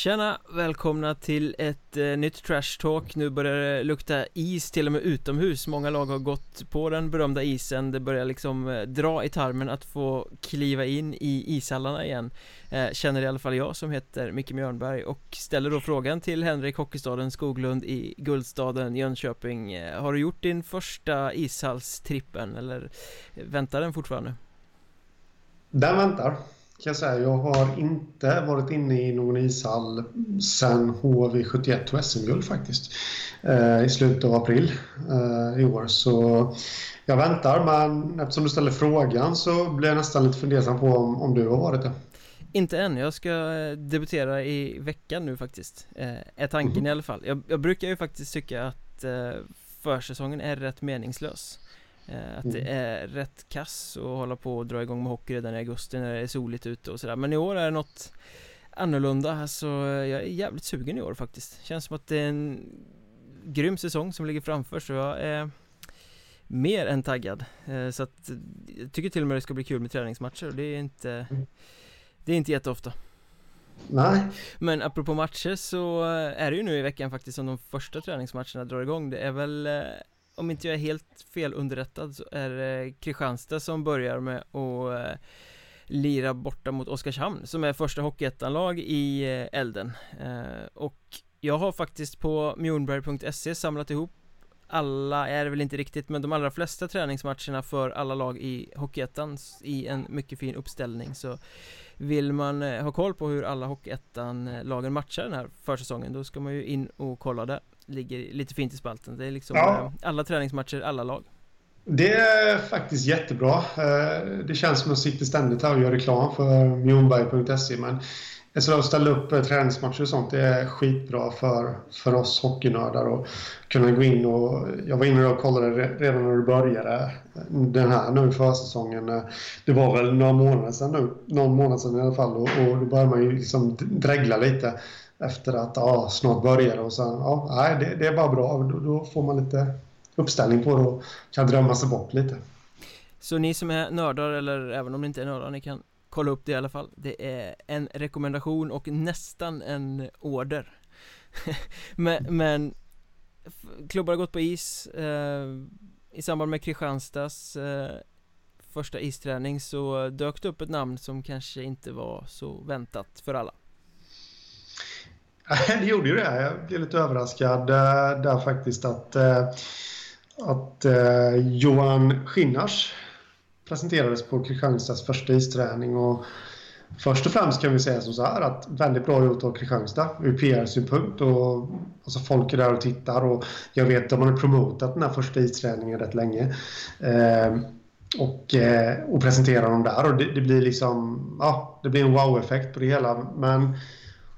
Tjena! Välkomna till ett eh, nytt Trash Talk. Nu börjar det lukta is till och med utomhus. Många lag har gått på den berömda isen. Det börjar liksom eh, dra i tarmen att få kliva in i ishallarna igen. Eh, Känner i alla fall jag som heter Micke Mjörnberg och ställer då frågan till Henrik Hockeystaden Skoglund i Guldstaden Jönköping. Eh, Har du gjort din första ishallstrippen eller väntar den fortfarande? Den väntar kan jag säga. Jag har inte varit inne i någon ishall sen HV71 tog SM-guld faktiskt. Eh, I slutet av april eh, i år. Så jag väntar, men eftersom du ställer frågan så blir jag nästan lite fundersam på om, om du har varit det. Inte än, jag ska eh, debutera i veckan nu faktiskt eh, Är tanken mm. i alla fall jag, jag, brukar ju faktiskt tycka att eh, försäsongen är rätt meningslös Eh, att det mm. är rätt kass att hålla på och dra igång med hockey redan i augusti när det är soligt ute och sådär. Men i år är det något annorlunda. Alltså jag är jävligt sugen i år faktiskt. Känns som att det är en grym säsong som ligger framför så jag är mer än taggad. Eh, Så att jag tycker till och med det ska bli kul med träningsmatcher och det är inte mm. Det är inte jätteofta. Nej. Men apropå matcher så är det ju nu i veckan faktiskt som de första träningsmatcherna drar igång. Det är väl eh, om inte jag är helt fel underrättad så är det Kristianstad som börjar med att eh, lira borta mot Oskarshamn som är första hockeyettanlag i eh, elden. Eh, och jag har faktiskt på mjornberg.se samlat ihop alla är det väl inte riktigt men de allra flesta träningsmatcherna för alla lag i Hockeyettan i en mycket fin uppställning. Så vill man ha koll på hur alla Hockeyettan-lagen matchar den här försäsongen då ska man ju in och kolla det ligger lite fint i spalten. Det är liksom ja. Eh, alla träningsmatcher, alla lag. Det är faktiskt jättebra. Eh, det känns som att jag sitter ständigt här och gör reklam för mjornberg.se men så att ställa upp eh, träningsmatcher och sånt det är skitbra för, för oss hockeynördar att kunna gå in och... Jag var inne och kollade redan när det började den här nu försäsongen. Det var väl några månader sedan nu. Någon månad sedan i alla fall och, och då börjar man ju liksom dregla lite efter att ja, snart börjar och sen, ja, nej, det, det är bara bra. Då, då, får man lite uppställning på det och kan drömma sig bort lite. Så ni som är nördar, eller även om ni inte är nördar, ni kan kolla upp det i alla fall. Det är en rekommendation och nästan en order. men, men klubbar har gått på is eh, I samband med Kristianstads eh, första isträning så dök det upp ett namn som kanske inte var så väntat för alla det gjorde ju det. Jag blev lite överraskad eh, där faktiskt att, eh, att eh, Johan Skinnars presenterades på Kristianstads första isträning. Och först och främst kan vi säga som så här att väldigt bra gjort av Kristianstad ur PR-synpunkt. Och, alltså folk är där och tittar och jag vet att man har promotat den här första isträningen rätt länge. Eh, och, och presenterar dem där och det, det, blir liksom, ja, det blir en wow-effekt på det hela. Men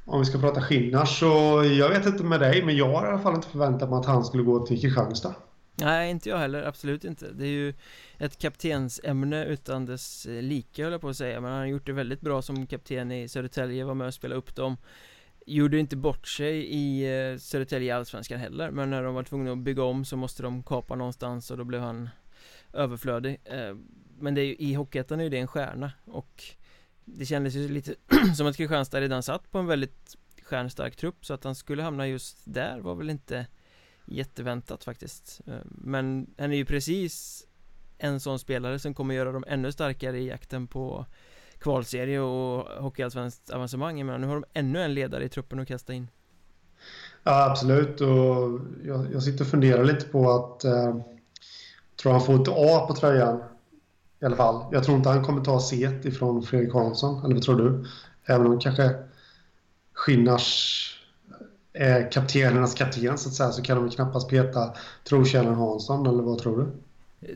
om vi ska prata Skinnars så jag vet inte med dig men jag har i alla fall inte förväntat mig att han skulle gå till Kristianstad. Nej, inte jag heller, absolut inte. Det är ju ett kaptensämne utan dess eh, like höll jag på att säga. Men han har gjort det väldigt bra som kapten i Södertälje, var med och spelade upp dem. Gjorde inte bort sig i eh, Södertälje Allsvenskan heller. Men när de var tvungna att bygga om så måste de kapa någonstans och då blev han överflödig. Eh, men det är ju, i Hockeyettan är ju det en stjärna. Och det kändes ju lite som att Kristianstad redan satt på en väldigt stjärnstark trupp så att han skulle hamna just där var väl inte jätteväntat faktiskt. Eh, men han är ju precis en sån spelare som kommer göra dem ännu starkare i jakten på kvalserie och hockeyallsvenskt avancemang. Men nu har de ännu en ledare i truppen att kasta in. Ja absolut. Och jag, jag sitter och funderar lite på att eh, Tror han får ett A på tröjan? I alla fall. Jag tror inte han kommer ta set ifrån Fredrik Hansson. Eller vad tror du? Även om kanske Skinnars är kaptenernas kapten så att säga så kan de knappast peta Trotjänaren Hansson eller vad tror du?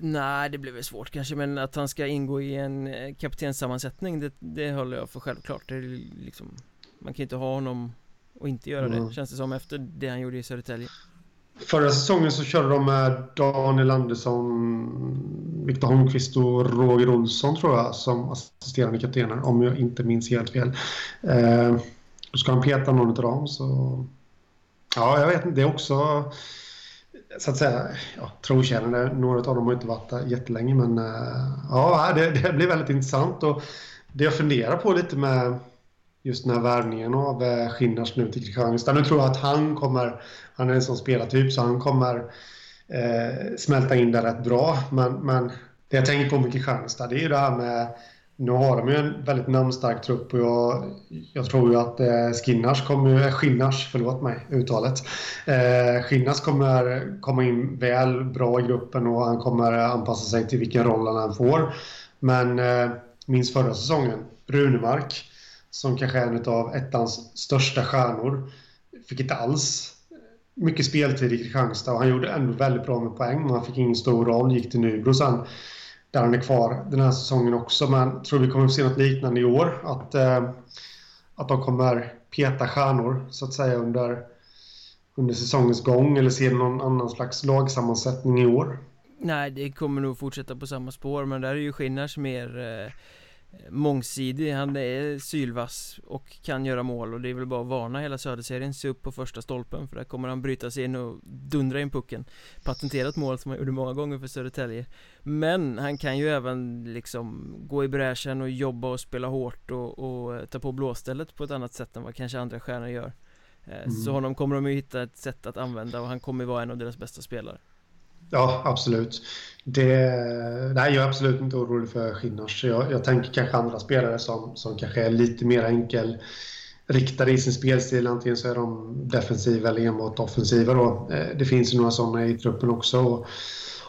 Nej, det blir väl svårt kanske men att han ska ingå i en eh, kaptenssammansättning det, det håller jag för självklart. Det liksom, man kan inte ha honom och inte göra mm. det känns det som efter det han gjorde i Södertälje. Förra säsongen så körde de med Daniel Andersson, Viktor Holmqvist och Roger Olsson tror jag som assisterande kaptener om jag inte minns helt fel. Eh, då ska han peta någon av dem så... Ja, jag vet inte. Det är också så att säga ja, trotjänare. Några av dem har inte varit där jättelänge men eh, ja, det, det blir väldigt intressant och det jag funderar på lite med just den här värvningen av eh, Skinnars nu till Kristianstad. Nu tror jag att han kommer, han är en sån spelartyp så han kommer eh, smälta in där rätt bra. Men, men det jag tänker på med Kristianstad det är ju det här med nu har de ju en väldigt namnstark trupp och jag, jag tror ju att eh, Skinnars kommer, eh, Skinnars, förlåt mig uttalet. Eh, Skinnars kommer komma in väl bra i gruppen och han kommer eh, anpassa sig till vilken roll han än får. Men eh, minns förra säsongen, Runemark, som kanske är en av ettans största stjärnor, fick inte alls mycket speltid i Kristianstad och han gjorde ändå väldigt bra med poäng men han fick ingen stor roll, gick till Nybro sen där han är kvar den här säsongen också. Men tror vi kommer att se något liknande i år. Att, eh, att de kommer peta stjärnor så att säga under, under säsongens gång eller se någon annan slags lagsammansättning i år. Nej, det kommer nog fortsätta på samma spår men där är ju Skinnars mer eh, mångsidig, han är sylvass och kan göra mål och det är väl bara att varna hela Söderserien, se upp på första stolpen för där kommer han bryta sig in och dundra in pucken. Patenterat mål som han gjorde många gånger för Södertälje. Men han kan ju även liksom gå i bräschen och jobba och spela hårt och, och ta på blåstället på ett annat sätt än vad kanske andra stjärnor gör. Eh, mm. Så honom kommer de ju hitta ett sätt att använda och han kommer vara en av deras bästa spelare Ja, absolut. Det, nej, jag är absolut inte orolig för Skinnars. Jag, jag tänker kanske andra spelare som, som kanske är lite mer enkel riktade i sin spelstil. Antingen så är de defensiva eller enbart offensiva. Då. Eh, det finns ju några sådana i truppen också. Och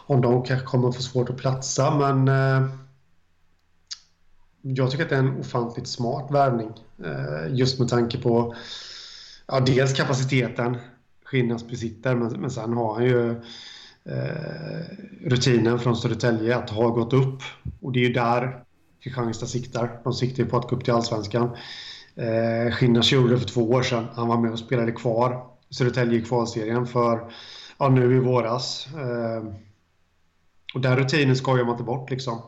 om de kanske kommer att få svårt att platsa, men eh, jag tycker att det är en ofantligt smart värvning. Eh, just med tanke på ja, dels kapaciteten Skinnars besitter, men, men sen har han ju Eh, rutinen från Södertälje att ha gått upp. Och det är ju där Kristianstad siktar. De siktar ju på att gå upp till Allsvenskan. Eh, Skinnars gjorde det för två år sedan. Han var med och spelade kvar Södertälje i kvalserien för ja, nu i våras. Eh, och den rutinen skojar man inte bort liksom.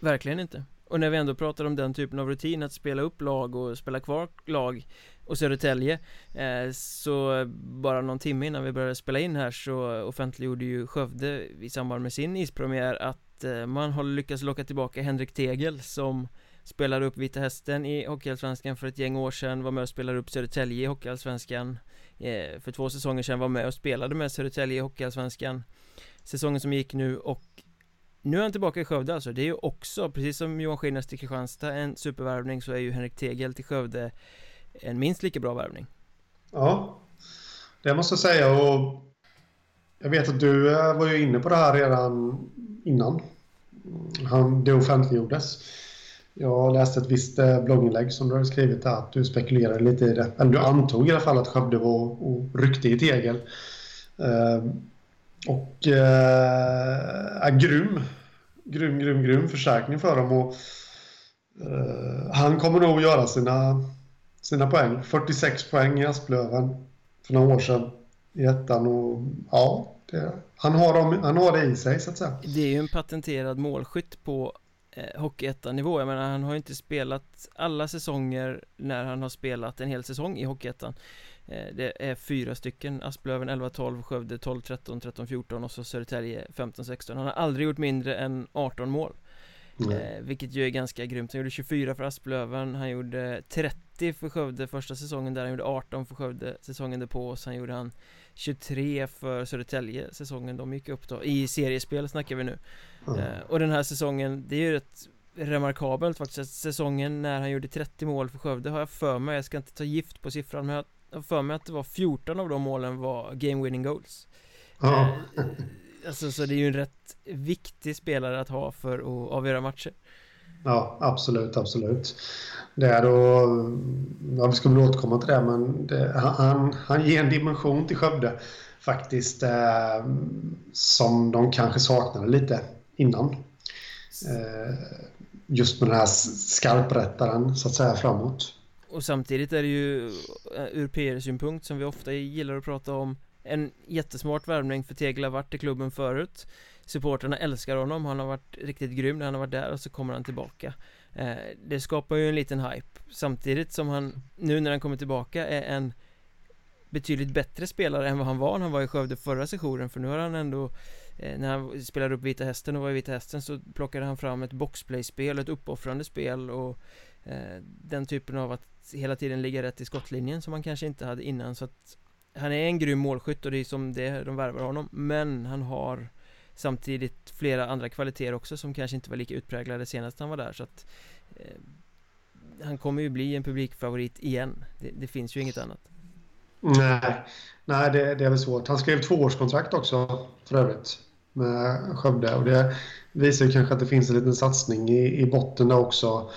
Verkligen inte. Och när vi ändå pratar om den typen av rutin att spela upp lag och spela kvar lag och Södertälje eh, Så bara någon timme innan vi började spela in här så offentliggjorde ju Skövde i samband med sin ispremiär att eh, man har lyckats locka tillbaka Henrik Tegel som spelade upp Vita Hästen i Hockeyallsvenskan för ett gäng år sedan var med och spelade upp Södertälje i Hockeyallsvenskan eh, för två säsonger sedan var med och spelade med Södertälje i Hockeyallsvenskan. Säsongen som gick nu och nu är han tillbaka i Skövde alltså, det är ju också, precis som Johan Skinnars till Kristianstad en supervärvning så är ju Henrik Tegel till Skövde en minst lika bra värvning. Ja, det måste jag säga och jag vet att du eh, var ju inne på det här redan innan han, det offentliggjordes. Jag läste ett visst eh, blogginlägg som du hade skrivit där, att du spekulerade lite i det. Eller du antog i alla fall att Skövde var och ryckte i tegel. Eh, och eh, och är grym. Grym, grym, grym förstärkning för dem. Och, uh, han kommer nog göra sina sina poäng. 46 poäng i Asplöven för några år sedan i ettan och ja, det, han, har dem, han har det i sig så att säga. Det är ju en patenterad målskytt på eh, Hockeyettan-nivå. Jag menar, han har ju inte spelat alla säsonger när han har spelat en hel säsong i Hockeyettan. Eh, det är fyra stycken, Asplöven 11-12, Skövde 12-13, 13-14 och så Södertälje 15-16. Han har aldrig gjort mindre än 18 mål. Eh, vilket ju är ganska grymt. Han gjorde 24 för Asplöven, han gjorde 30 för Skövde första säsongen där, han gjorde 18 för Skövde säsongen därpå och sen gjorde han 23 för Södertälje säsongen de gick upp då, i seriespel snackar vi nu. Mm. Eh, och den här säsongen, det är ju rätt remarkabelt faktiskt, säsongen när han gjorde 30 mål för Skövde har jag för mig, jag ska inte ta gift på siffran men jag har för mig att det var 14 av de målen var game winning goals. Mm. Eh, Alltså så det är ju en rätt viktig spelare att ha för att avgöra matcher Ja, absolut, absolut Det är då, ja vi ska väl återkomma till det men det, han, han ger en dimension till Skövde faktiskt eh, som de kanske saknade lite innan eh, just med den här skarprättaren så att säga framåt och samtidigt är det ju eh, ur PR-synpunkt som vi ofta gillar att prata om en jättesmart värvning för Tegel har varit i klubben förut. Supporterna älskar honom, han har varit riktigt grym när han har varit där och så kommer han tillbaka. Eh, Det skapar ju en liten hype. Samtidigt som han nu när han kommer tillbaka är en Betydligt bättre spelare än vad han var när han var i Skövde förra sessionen. För nu har han ändå eh, När han spelade upp Vita Hästen och var i Vita Hästen så plockade han fram ett boxplay-spel, ett uppoffrande spel och eh, Den typen av att hela tiden ligga rätt i skottlinjen som han kanske inte hade innan så att Han är en grym målskytt och det är som det de värvar honom Men han har Samtidigt flera andra kvaliteter också som kanske inte var lika utpräglade senast han var där så att eh, Han kommer ju bli en publikfavorit igen det, det finns ju inget annat Nej, Nej det, det är väl svårt. Han skrev tvåårskontrakt också för övrigt med Skövde och det visar ju kanske att det finns en liten satsning i, i botten där också.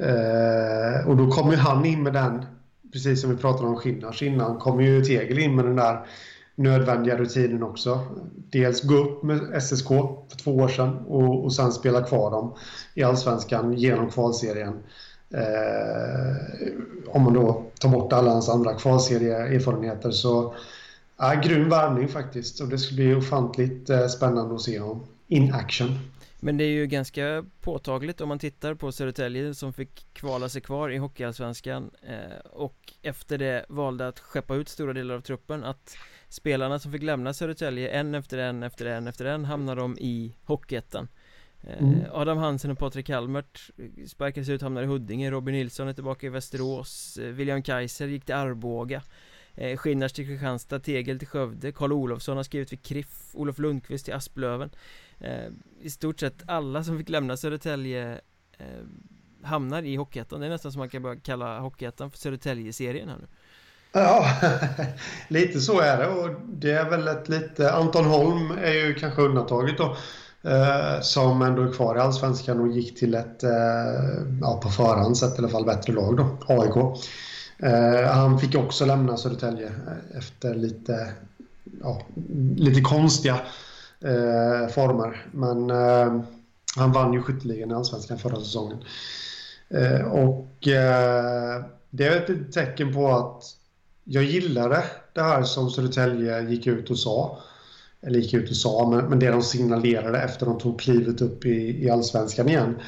Eh, och då kommer han in med den, precis som vi pratade om Skinnars innan, kommer ju Tegel in med den där nödvändiga rutinen också. Dels gå upp med SSK för två år sedan och, och sen spela kvar dem i Allsvenskan genom kvalserien. Eh, om man då tar bort alla hans andra kvalserieerfarenheter så ja, grym värvning faktiskt och det ska bli ofantligt eh, spännande att se honom in action. Men det är ju ganska påtagligt om man tittar på Södertälje som fick kvala sig kvar i Hockeyallsvenskan eh, och efter det valde att skeppa ut stora delar av truppen att spelarna som fick lämna Södertälje en efter en efter en efter en hamnar de i Hockeyettan Eh, mm. Adam Hansen och Patrik Halmert sparkades ut, hamnade i Huddinge Robin Nilsson är tillbaka i Västerås eh, William Kaiser gick till Arboga eh, Skinnars till Kristianstad, Tegel till Skövde Karl Olofsson har skrivit vid KRIF Olof Lundqvist till Asplöven Eh, I stort sett alla som fick lämna Södertälje eh, hamnar i Hockeyettan. Det är nästan som man kan börja kalla Hockeyettan för Södertälje-serien här nu. Ja, lite så är det. Och det är väl ett lite Anton Holm är ju kanske undantaget då Eh, som ändå är kvar i Allsvenskan och gick till ett, eh, ja, på förhand sett i alla fall, bättre lag då, AIK. Eh, han fick också lämna Södertälje eh, efter lite, ja, lite konstiga eh, former. Men eh, han vann ju skytteligan i Allsvenskan förra säsongen. Eh, och eh, det är ett tecken på att jag gillade det här som Södertälje gick ut och sa eller gick ut och sa, men, men det de signalerade efter de tog klivet upp i, i allsvenskan igen.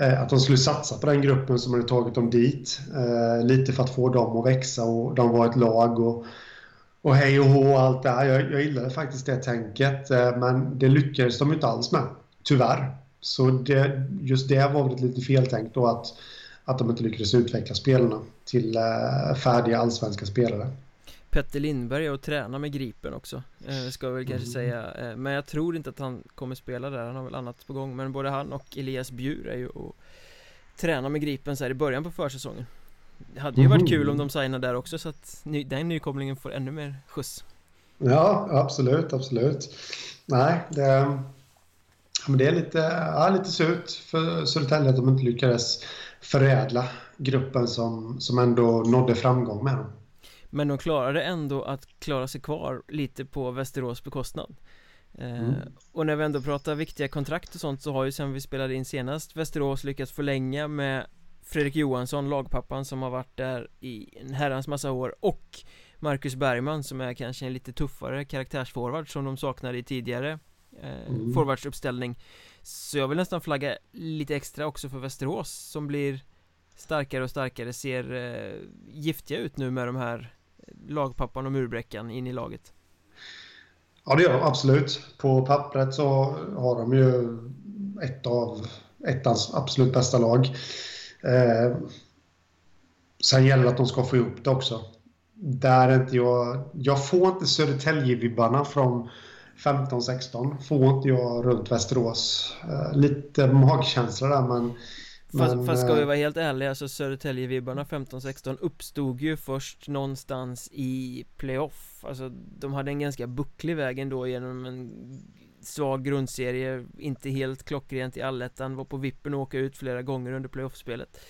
Eh, att de skulle satsa på den gruppen som hade tagit dem dit. Eh, lite för att få dem att växa och de var ett lag och, och hej och hå och allt det här. Jag, jag gillade faktiskt det tänket, eh, men det lyckades de inte alls med. Tyvärr. Så det, just det var väl ett lite feltänkt då att, att de inte lyckades utveckla spelarna till eh, färdiga allsvenska spelare. Petter Lindberg och träna med Gripen också eh, Ska jag väl kanske mm. säga eh, Men jag tror inte att han kommer spela där Han har väl annat på gång Men både han och Elias Bjur är ju och Träna med Gripen så här i början på försäsongen Det hade ju varit kul om de signade där också så att ny, den nykomlingen får ännu mer skjuts Ja, absolut, absolut Nej, det men det är lite, ja, lite surt för Södertälje att de inte lyckades förädla gruppen som, som ändå nådde framgång med dem. Men de klarade ändå att klara sig kvar lite på Västerås bekostnad eh, mm. Och när vi ändå pratar viktiga kontrakt och sånt så har ju sen vi spelade in senast Västerås lyckats förlänga med Fredrik Johansson, lagpappan som har varit där i en herrans massa år och Marcus Bergman som är kanske en lite tuffare karaktärsforward som de saknade i tidigare eh, mm. forwardsuppställning Så jag vill nästan flagga lite extra också för Västerås som blir starkare och starkare ser eh, giftiga ut nu med de här lagpappan och murbräckan in i laget? Ja, det gör de absolut. På pappret så har de ju ett av ettans absolut bästa lag. Eh, sen gäller det att de ska få ihop det också. Där är inte jag... Jag får inte Södertälje-vibbarna från 15-16. Får inte jag runt Västerås. Eh, lite magkänsla där, men Fast, men, fast ska vi eh, vara helt ärliga så Södertälje-vibbarna 15-16 uppstod ju först någonstans i playoff Alltså de hade en ganska bucklig väg ändå genom en svag grundserie Inte helt klockrent i allettan Var på vippen att åka ut flera gånger under playoffspelet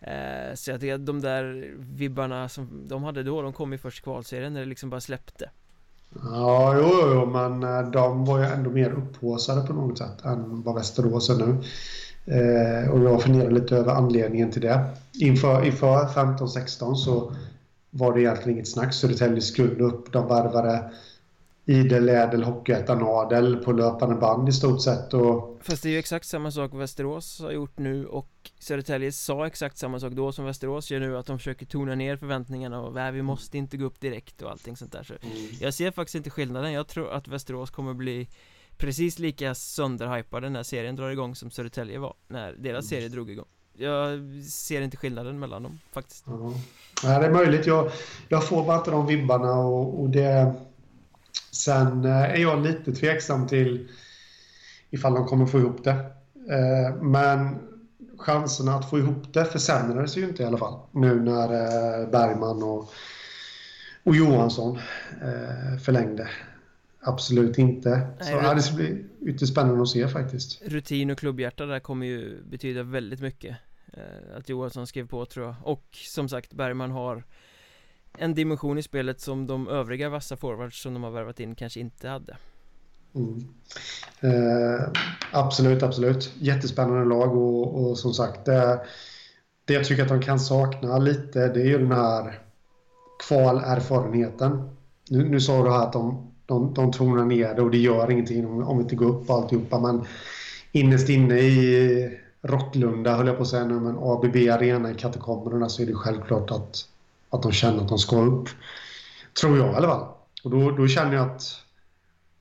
eh, Så jag tycker att de där vibbarna som de hade då De kom ju först i kvalserien när det liksom bara släppte Ja, jo, jo, men eh, de var ju ändå mer upphåsade på något sätt än vad Västerås är nu. Eh, och jag funderar lite över anledningen till det. Inför, inför 15-16 så var det egentligen inget snack. Södertälje skulle upp. De värvade Idel, Ädel, Hockeyettan, Adel på löpande band i stort sett. Och... Fast det är ju exakt samma sak Västerås har gjort nu och Södertälje sa exakt samma sak då som Västerås gör nu att de försöker tona ner förväntningarna och vi måste inte gå upp direkt och allting sånt där så mm. Jag ser faktiskt inte skillnaden, jag tror att Västerås kommer bli precis lika sönderhypade när serien drar igång som Södertälje var när deras serie drog igång Jag ser inte skillnaden mellan dem faktiskt. Ja. Det är möjligt. Jag, jag får bara inte de vibbarna och, och det... Sen eh, är jag lite tveksam till ifall de kommer få ihop det. Eh, men chanserna att få ihop det försämrades ju inte i alla fall. Nu när eh, Bergman och, och Johansson förlängde. Absolut inte. Nej, så det ska bli ytterst spännande att se faktiskt. Rutin och klubbhjärta där kommer ju betyda väldigt mycket. Att Johansson skrev på tror jag. Och som sagt Bergman har en dimension i spelet som de övriga vassa forwards som de har värvat in kanske inte hade. Mm. Eh, absolut, absolut. Jättespännande lag och, och som sagt det, det jag tycker att de kan sakna lite det är ju den här kvalerfarenheten. Nu, nu sa du här att de, de, de tonar ner det och det gör ingenting om, om vi inte går upp och alltihopa men innerst inne i Rocklunda höll jag på att säga nu men ABB Arena i katakomberna så är det självklart att att de känner att de ska upp. Tror jag i alla fall. Och då, då känner jag att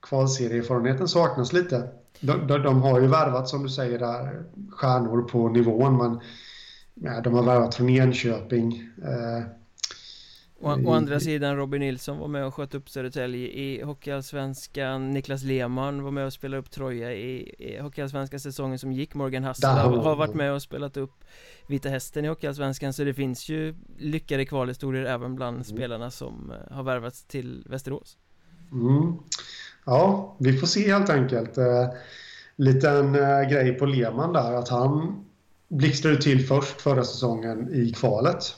kvalserieerfarenheten saknas lite. De, de, de, har ju värvat, som du säger, där, stjärnor på nivån, men ja, de har värvat från Enköping. Eh, Å, å andra sidan Robin Nilsson var med och sköt upp Södertälje i Hockeyallsvenskan. Niklas Lehmann var med och spelade upp Troja i, i Hockeyallsvenska säsongen som gick. Morgan Hassel har, har varit med och spelat upp Vita Hästen i Hockeyallsvenskan. Så det finns ju lyckade kvalhistorier även bland mm. spelarna som eh, har värvats till Västerås. Mm. Ja, vi får se helt enkelt. Eh, Liten eh, grej på Lehmann där att han blixtrade till först förra säsongen i kvalet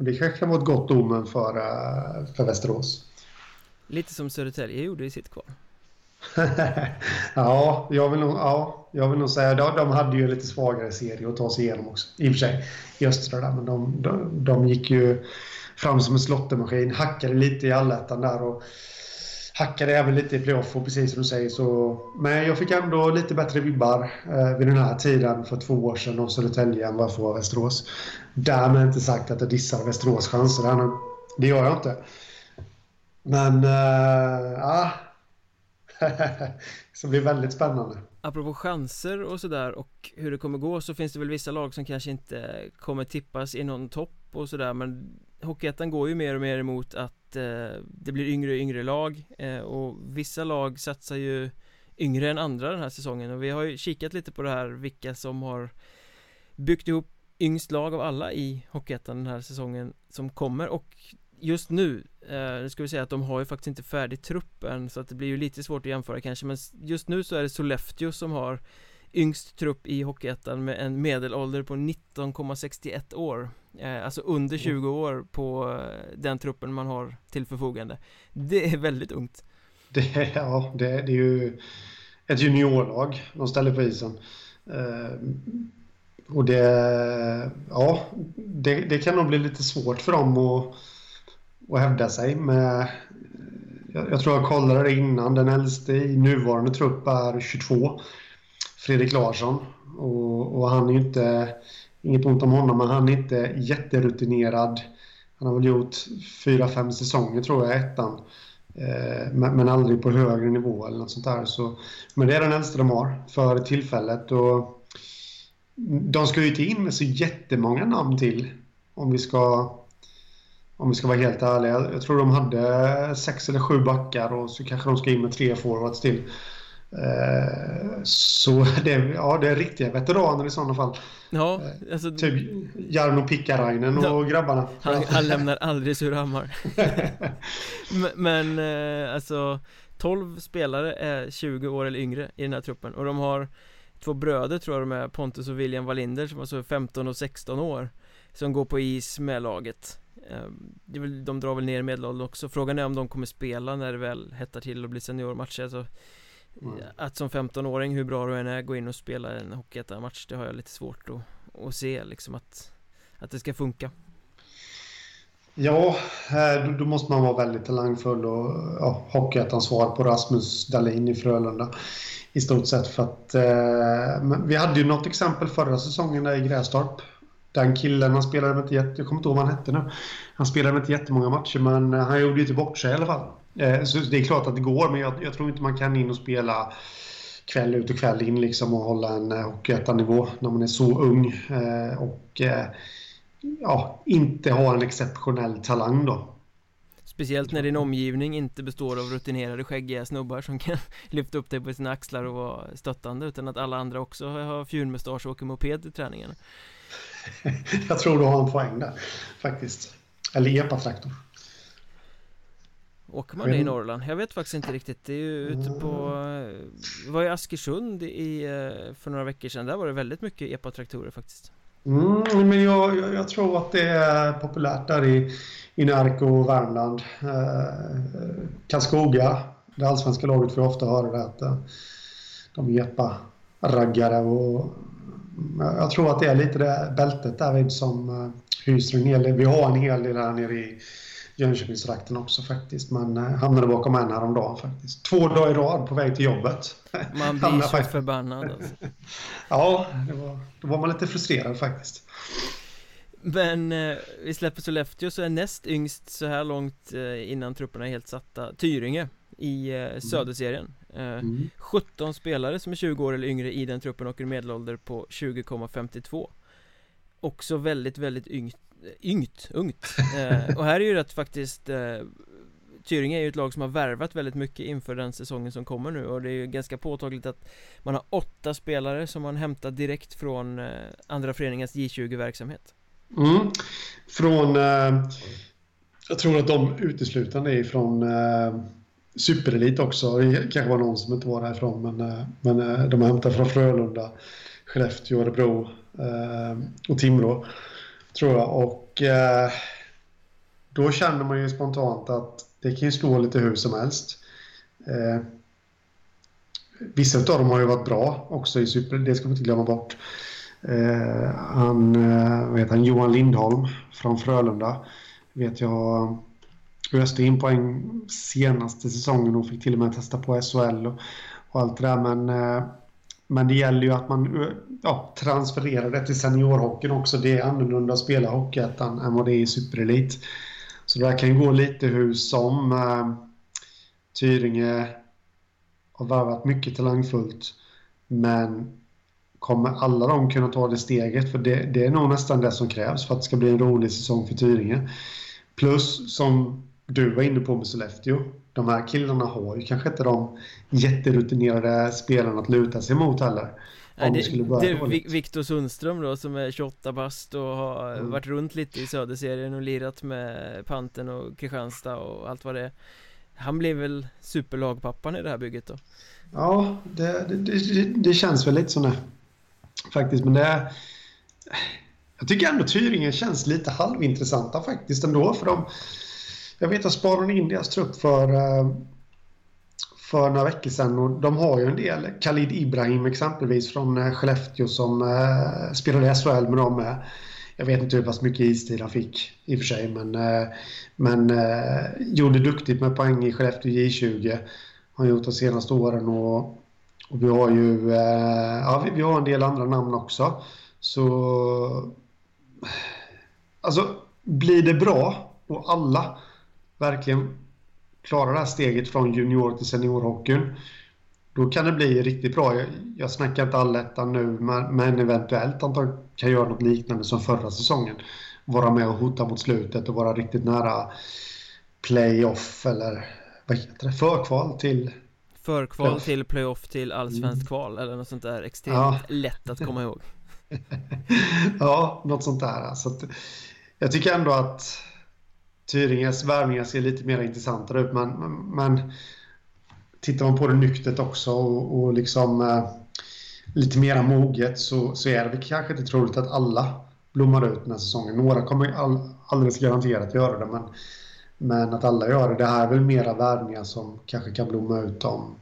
och det kanske kan vara ett gott omen för, eh, för Västerås. Lite som Södertälje gjorde i sitt kval. ja, jag vill nog, ja, jag vill nog säga de, de hade ju lite svagare serie att ta sig igenom också. I och för sig, i östra där, men de, de, de gick ju fram som en slottemaskin, hackade lite i allettan där och hackade även lite i playoff och precis som du säger så... Men jag fick ändå lite bättre vibbar eh, vid den här tiden för två år sedan av Södertälje än vad jag får av Västerås. Därmed inte sagt att jag dissar Västerås chanser här nu. Det gör jag inte. Men... Eh, ja... så det blir väldigt spännande. Apropå chanser och sådär och hur det kommer gå så finns det väl vissa lag som kanske inte kommer tippas i någon topp och sådär men Hockeyettan går ju mer och mer emot att eh, det blir yngre och yngre lag eh, och vissa lag satsar ju yngre än andra den här säsongen och vi har ju kikat lite på det här vilka som har byggt ihop yngst lag av alla i Hockeyettan den här säsongen som kommer och just nu, eh, ska vi säga att de har ju faktiskt inte färdig trupp än så att det blir ju lite svårt att jämföra kanske men just nu så är det Sollefteå som har yngst trupp i Hockeyettan med en medelålder på 19,61 år eh, Alltså under 20 mm. år på eh, den truppen man har till förfogande Det är väldigt ungt det, Ja, det, det är ju ett juniorlag de ställer på isen eh, Och det, ja, det, det kan nog bli lite svårt för dem att, att hävda sig med jag, jag tror jag kollade det innan, den äldste i nuvarande trupp är 22 Fredrik Larsson. Och, och, han är ju inte, inget ont om honom, men han är inte jätterutinerad. Han har väl gjort fyra, fem säsonger tror jag, ettan. Eh, men, men aldrig på högre nivå eller något sånt där. Så, men det är den äldsta de har för tillfället. Och de ska ju inte in med så jättemånga namn till. Om vi ska, om vi ska vara helt ärliga. Jag tror de hade sex eller sju backar och så kanske de ska in med tre forwards till. Eh, så det, ja, det är riktiga veteraner i sådana fall. Ja, eh, alltså... Typ Jarno Pikkarainen och ja, grabbarna. Han, han lämnar aldrig Surahammar. men, eh, alltså 12 spelare är 20 år eller yngre i den här truppen och de har två bröder tror jag de är, Pontus och William Wallinder som alltså är 15 och 16 år som går på is med laget de drar väl ner medelåldern också Frågan är om de kommer spela när det väl hettar till och blir seniormatcher alltså, Mm. Att som 15-åring, hur bra du än är, gå in och spela en Hockeyettan-match Det har jag lite svårt att, att se liksom att, att det ska funka Ja, eh, då, då måste man vara väldigt talangfull och ja, Hockeyettan svar på Rasmus Dahlin i Frölunda i stort sett för att eh, vi hade ju något exempel förra säsongen där i Grästorp den killen, han spelade med inte jätte, jag kommer inte ihåg vad han hette nu. Han spelade med inte jättemånga matcher men eh, han gjorde ju inte bort sig i alla fall. Eh, så det är klart att det går, men jag, jag tror inte man kan in och spela kväll ut och kväll in liksom och hålla en Hockeyettan-nivå när man är så ung. Och ja, inte ha en exceptionell talang då. Speciellt när din omgivning inte består av rutinerade skäggiga snubbar som kan lyfta upp dig på sina axlar och vara stöttande utan att alla andra också har fjunmustasch och åker moped i träningarna. Jag tror du har en poäng där faktiskt. Eller epatraktor. Åker man det i Norrland? Jag vet faktiskt inte riktigt Det är ju ute på Det var i Askersund i, eh, för några veckor sedan Där var det väldigt mycket epatraktorer faktiskt Mm, men jag, jag, jag, tror att det är populärt där i, i Närke Värmland. Eh, Karlskoga, det allsvenska laget får ofta höra det att eh, de är raggare och jag tror att det är lite det bältet därvid som eh, hyser en hel del. Vi har en hel del här nere i Jönköpingstrakten också faktiskt. Men eh, hamnade bakom en häromdagen faktiskt. Två dagar i rad på väg till jobbet. Man blir så faktiskt. förbannad alltså. ja, det var, då var man lite frustrerad faktiskt. Men eh, vi släpper Sollefteå så är näst yngst så här långt eh, innan trupperna är helt satta Tyringe i eh, mm. Söderserien eh, mm. 17 spelare som är 20 år eller yngre i den truppen och en medelålder på 20,52 Också väldigt, väldigt yngt yngt, ungt eh, Och här är ju rätt faktiskt eh, Tyringe är ju ett lag som har värvat väldigt mycket inför den säsongen som kommer nu och det är ju ganska påtagligt att man har åtta spelare som man hämtar direkt från eh, andra Föreningens J20-verksamhet mm. Från eh, Jag tror att de uteslutande är från eh, Superelit också. Det kanske var någon som inte var därifrån men, eh, men eh, de har hämtat från Frölunda Skellefteå, Örebro eh, och Timrå Tror jag. Och eh, då känner man ju spontant att det kan ju slå lite hur som helst. Eh, vissa av dem har ju varit bra också i Super, det ska vi inte glömma bort. Eh, han, eh, vad heter han, Johan Lindholm från Frölunda vet jag öste in poäng senaste säsongen och fick till och med testa på SHL och, och allt det där. Men eh, men det gäller ju att man eh, ja, transfererar det till seniorhockeyn också. Det är annorlunda att spela Hockeyettan än vad det är i superelit. Så det där kan gå lite hur som. Eh, Tyringe har värvat mycket talangfullt. Men kommer alla de kunna ta det steget? För det, det, är nog nästan det som krävs för att det ska bli en rolig säsong för Tyringe. Plus, som du var inne på med Sollefteå, de här killarna har ju kanske inte de jätterutinerade spelarna att luta sig mot heller. Nej, det, det, det Viktor Sundström då som är 28 bast och har mm. varit runt lite i Söderserien och lirat med Panten och Kristianstad och allt vad det är Han blir väl superlagpappan i det här bygget då? Ja, det, det, känns väl lite sådär Faktiskt, men det är Jag tycker ändå Tyringen känns lite halvintressanta faktiskt ändå för de jag vet att sparade in deras trupp för, eh, för några veckor sedan och de har ju en del. Khalid Ibrahim exempelvis från eh, Skellefteå som eh, spelade i SHL med dem med. Jag vet inte hur pass mycket istid han fick i och för sig men, men gjorde duktigt med poäng i Skellefteå J20. Har gjort de senaste åren och, och vi har ju ja, vi har en del andra namn också. Så alltså blir det bra och alla verkligen klarar det här steget från junior till seniorhockeyn då kan det bli riktigt bra. Jag, jag snackar inte allettan nu, men, men eventuellt antagligen kan göra något liknande som förra säsongen. Vara med och hota mot slutet och vara riktigt nära playoff eller vad heter det? Förkval till... Förkval playoff. till playoff till allsvenskt kval eller något sånt där extremt ja. lätt att komma ihåg. ja, något sånt där. Så att, jag tycker ändå att Tyringes värvningar ser lite mer intressantare ut. Men, men tittar man på det nyktert också och, och liksom eh, lite mera moget så, så är det kanske inte troligt att alla blommar ut den här säsongen. Några kommer all, alldeles garanterat göra det men, men att alla gör det. Det här är väl mera värvningar som kanske kan blomma ut om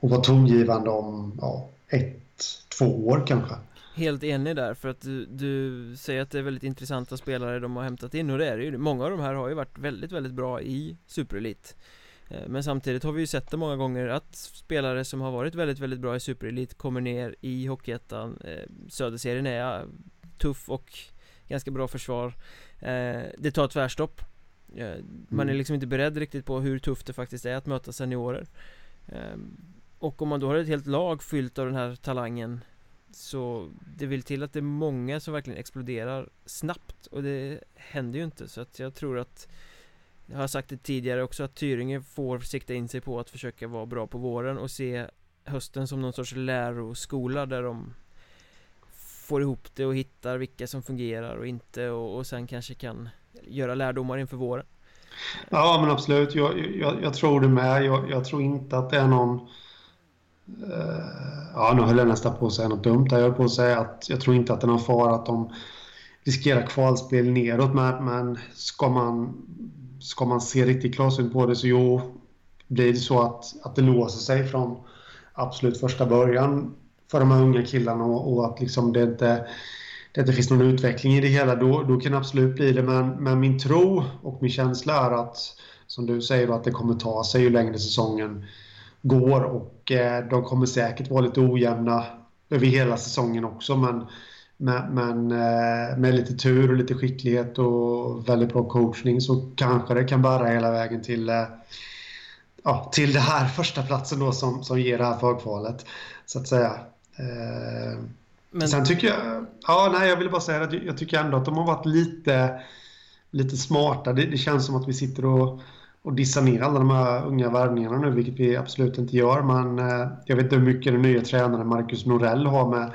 och vara tongivande om ja, ett, två år kanske. Helt enig där för att du, du, säger att det är väldigt intressanta spelare de har hämtat in och det är det ju. Många av de här har ju varit väldigt, väldigt bra i Superelit eh, Men samtidigt har vi ju sett det många gånger att spelare som har varit väldigt, väldigt bra i Superelit kommer ner i Hockeyettan. Eh, Söderserien är tuff och ganska bra försvar. Eh, Det tar tvärstopp. Man är mm. liksom inte beredd riktigt på hur tufft det faktiskt är att möta seniorer. Och om man då har ett helt lag fyllt av den här talangen så det vill till att det är många som verkligen exploderar snabbt och det händer ju inte. Så att jag tror att Jag har sagt det tidigare också att Tyringe får sikta in sig på att försöka vara bra på våren och se hösten som någon sorts läroskola där de Får ihop det och hittar vilka som fungerar och inte och, och sen kanske kan göra lärdomar inför våren. Ja men absolut, jag, jag, jag tror det med. Jag, jag, tror inte att det är någon... Uh, ja, nu höll jag nästan på att säga något dumt. Jag höll på att säga att jag tror inte att det är någon fara att de riskerar kvalspel neråt. Men, men ska, man, ska man se riktigt klarsynt på det så jo, blir det så att, att det låser sig från absolut första början för de här unga killarna och, och att liksom det inte det inte finns någon utveckling i det hela, då, då kan det absolut bli det. Men, men min tro och min känsla är att, som du säger, att det kommer ta sig ju längre säsongen går och eh, de kommer säkert vara lite ojämna över hela säsongen också. Men, men, eh, med lite tur och lite skicklighet och väldigt bra coachning så kanske det kan bära hela vägen till eh, ja, till det här första platsen då som, som ger det här förkvalet. Så att säga. Eh, men... Sen tycker jag... Ja, nej, jag vill bara säga att jag tycker ändå att de har varit lite, lite smarta. Det, det känns som att vi sitter och, och dissa ner alla de här unga värvningarna nu, vilket vi absolut inte gör. Men eh, jag vet inte hur mycket den nya tränaren Marcus Norell har med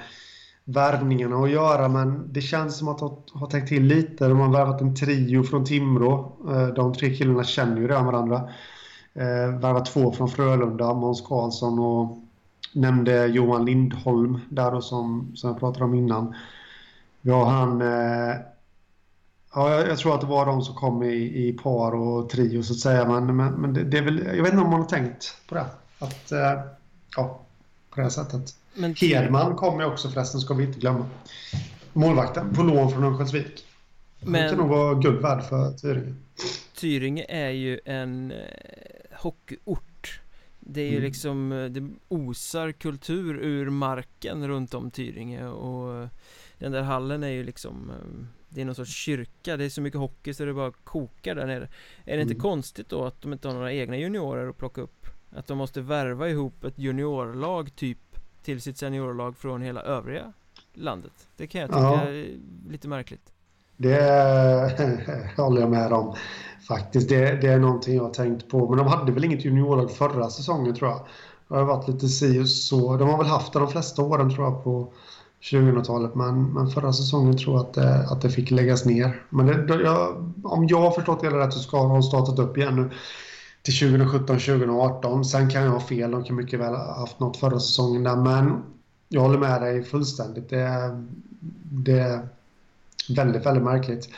värvningarna att göra, men det känns som att de har tänkt till lite. De har värvat en trio från Timrå. Eh, de tre killarna känner ju redan varandra. Eh, värvat två från Frölunda, Måns Karlsson och nämnde Johan Lindholm där då som, som jag pratade om innan. Vi har han... Eh, Eh, ja, jag, jag, tror att det var de som kom i, i par och trio så att säga. Men, men, men det, det, är väl, jag vet inte om man har tänkt på det. Att, eh, ja, på det här sättet. Men... Hedman kommer också förresten, ska vi inte glömma. Målvakten på lån från Örnsköldsvik. Men... Han kan nog vara guld värd för Tyringe. Tyringe är ju en eh, hockeyort det är ju mm. liksom, eh, det osar kultur ur marken runt om Tyringe och den där hallen är ju liksom eh, Det är någon sorts kyrka, det är så mycket hockey så det bara kokar där nere Är det inte mm. konstigt då att de inte har några egna juniorer att plocka upp? Att de måste värva ihop ett juniorlag typ till sitt seniorlag från hela övriga landet Det kan jag tycka ja. är lite märkligt Det håller jag med om Faktiskt, det, det, är någonting jag har tänkt på. Men de hade väl inget juniorlag förra säsongen tror jag. Det har varit lite si och så. De har väl haft det de flesta åren tror jag på 2000-talet. Men, men förra säsongen tror jag att det, att det fick läggas ner. Men det, jag, om jag har förstått det rätt så ska de startat upp igen nu till 2017-2018. Sen kan jag ha fel. De kan mycket väl ha haft något förra säsongen där. Men jag håller med dig fullständigt. Det, det är väldigt, väldigt märkligt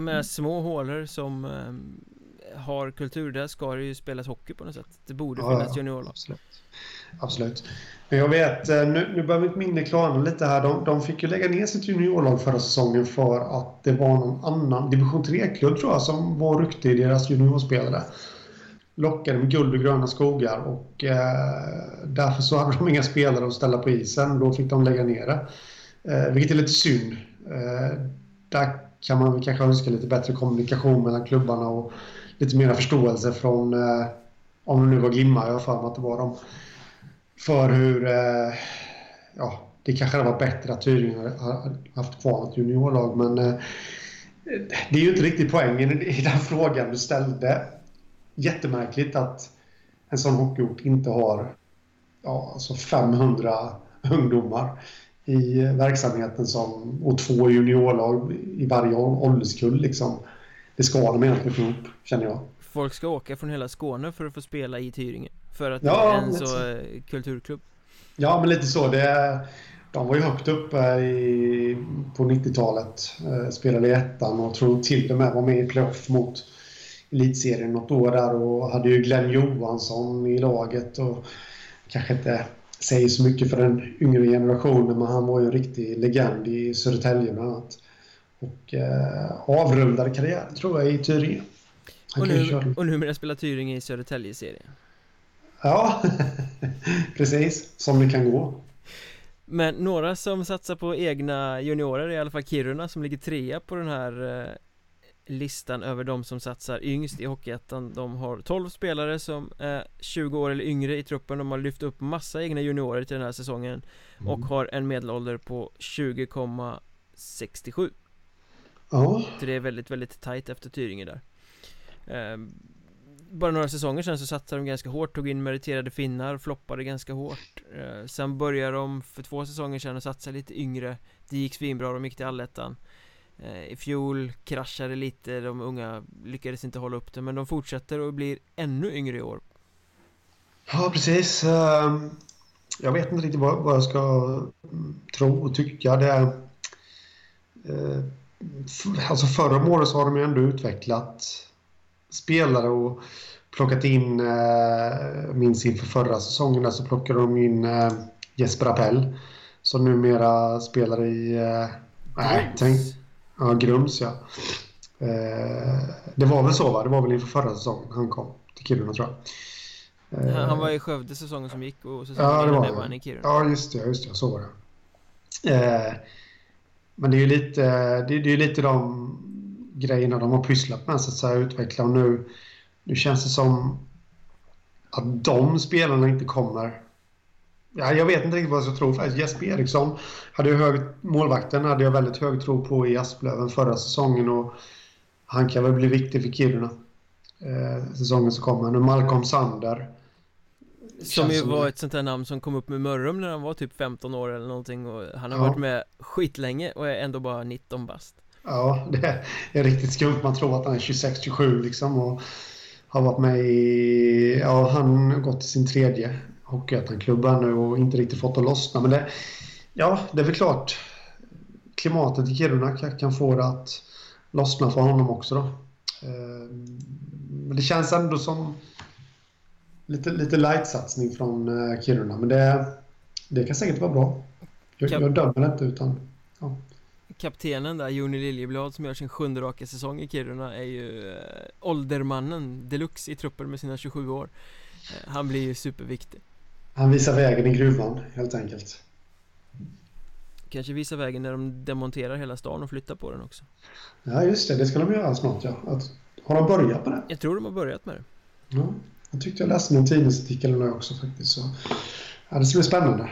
menar små hålor som eh, har kultur, där ska det ju spelas hockey på något sätt. Det borde ja, finnas juniorlag. Absolut absolut. Men jag vet, eh, nu, nu börjar mitt minne klarna lite här. De, de fick ju lägga ner sitt juniorlag förra säsongen för att det var någon annan division 3-klubb tror jag som var ryktig i deras juniorspelare. Lockade med guld och gröna skogar och eh, därför så hade de inga spelare att ställa på isen. Då fick de lägga ner det. Eh, vilket är lite synd. Eh, där kan man kanske önska lite bättre kommunikation mellan klubbarna och lite mer förståelse från, eh, om det nu var Glimma, jag har för mig att det var dem, för hur, eh, ja, det kanske hade varit bättre att Tyringe hade haft kvar ett juniorlag, men eh, det är ju inte riktigt poängen i den frågan du ställde. Jättemärkligt att en sån hockeyort inte har ja, alltså 500 ungdomar i verksamheten som, och två juniorlag i varje ålderskull. Liksom. Det ska de egentligen få ihop, känner jag. Folk ska åka från hela Skåne för att få spela i Tyringe. För att ja, det är en så, så eh, kulturklubb. Ja, men lite så. Det, de var ju högt uppe i, på 90-talet. Eh, spelade i ettan och tror till och med var med i playoff mot elitserien något år där och hade ju Glenn Johansson i laget och kanske inte säger så mycket för den yngre generationen, men han var ju en riktig legend i Södertälje bland annat. Och eh, avrundade karriär, tror jag, i Tyringe. och, nu, och numera spelar Tyringe i Södertälje-serien. Ja, precis. Som det kan gå. Men några som satsar på egna juniorer är i alla fall Kiruna som ligger trea på den här eh, listan över de som satsar yngst i Hockeyettan De har 12 spelare som är 20 år eller yngre i truppen De har lyft upp massa egna juniorer till den här säsongen mm. Och har en medelålder på 20,67 Ja Så det är väldigt, väldigt tajt efter Tyringe där ehm, bara några säsonger sedan så satsade de ganska hårt, tog in meriterade finnar, floppade ganska hårt. Eh, Sen började de för två säsonger sedan att satsa lite yngre. Det gick svinbra, de gick till allettan. Eh, I fjol kraschade lite, de unga lyckades inte hålla upp det men de fortsätter och blir ännu yngre i år. Ja precis. Ehm, jag vet inte riktigt vad jag ska mm, tro och tycka. Det är eh, Alltså förra året så har de ju ändå utvecklat spelare och plockat in, eh, minns inför förra säsongen, så plockade de in eh, Jesper Appell. Som numera spelar i... Eh, nej, tänk, ja, Grums ja. Eh, det var väl så va? Det var väl inför förra säsongen han kom till Kiruna tror jag. Eh, han var i Skövde säsongen som gick och säsongen ja, det var, var han i Kiruna. Ja, just det, just det, så var det. Eh, men det är ju lite, det, det är lite de grejerna de har pysslat med så att säga, utveckla och nu, nu känns det som att de spelarna inte kommer Ja, jag vet inte riktigt vad jag ska tro faktiskt. Jesper Eriksson hade ju hög, målvakten hade jag väldigt hög tro på i Asplöven förra säsongen och han kan väl bli viktig för Kiruna eh, säsongen som kommer. Nu Malcolm Sander. Som ju var ett sånt där namn som kom upp med Mörrum när han var typ 15 år eller någonting och han har ja. varit med skitlänge och är ändå bara 19 bast. Ja, det är riktigt skumt. Man tror att han är 26-27 liksom och har varit med i... Ja, han har gått till sin tredje Hockeyettan-klubba nu och inte riktigt fått att lossna. Men det, ja, det är väl klart. Klimatet i Kiruna kan få det att lossna för honom också då. Eh, men det känns ändå som lite, lite light-satsning från eh, Kiruna. Men det, det kan säkert vara bra. Jag, jag dömer inte utan... Kaptenen där, Joni Liljeblad som gör sin sjunde raka säsong i Kiruna är ju äh, åldermannen deluxe i truppen med sina 27 år. Äh, Han blir ju superviktig. Han visar vägen i gruvan helt enkelt. Kanske visar vägen när de demonterar hela stan och flyttar på den också. Ja just det, det ska de göra snart ja. Att, Har de börjat med det? Jag tror de har börjat med det. Ja, jag tyckte jag läste någon tidningsartikel nu också faktiskt. Så Ja, det ska bli spännande.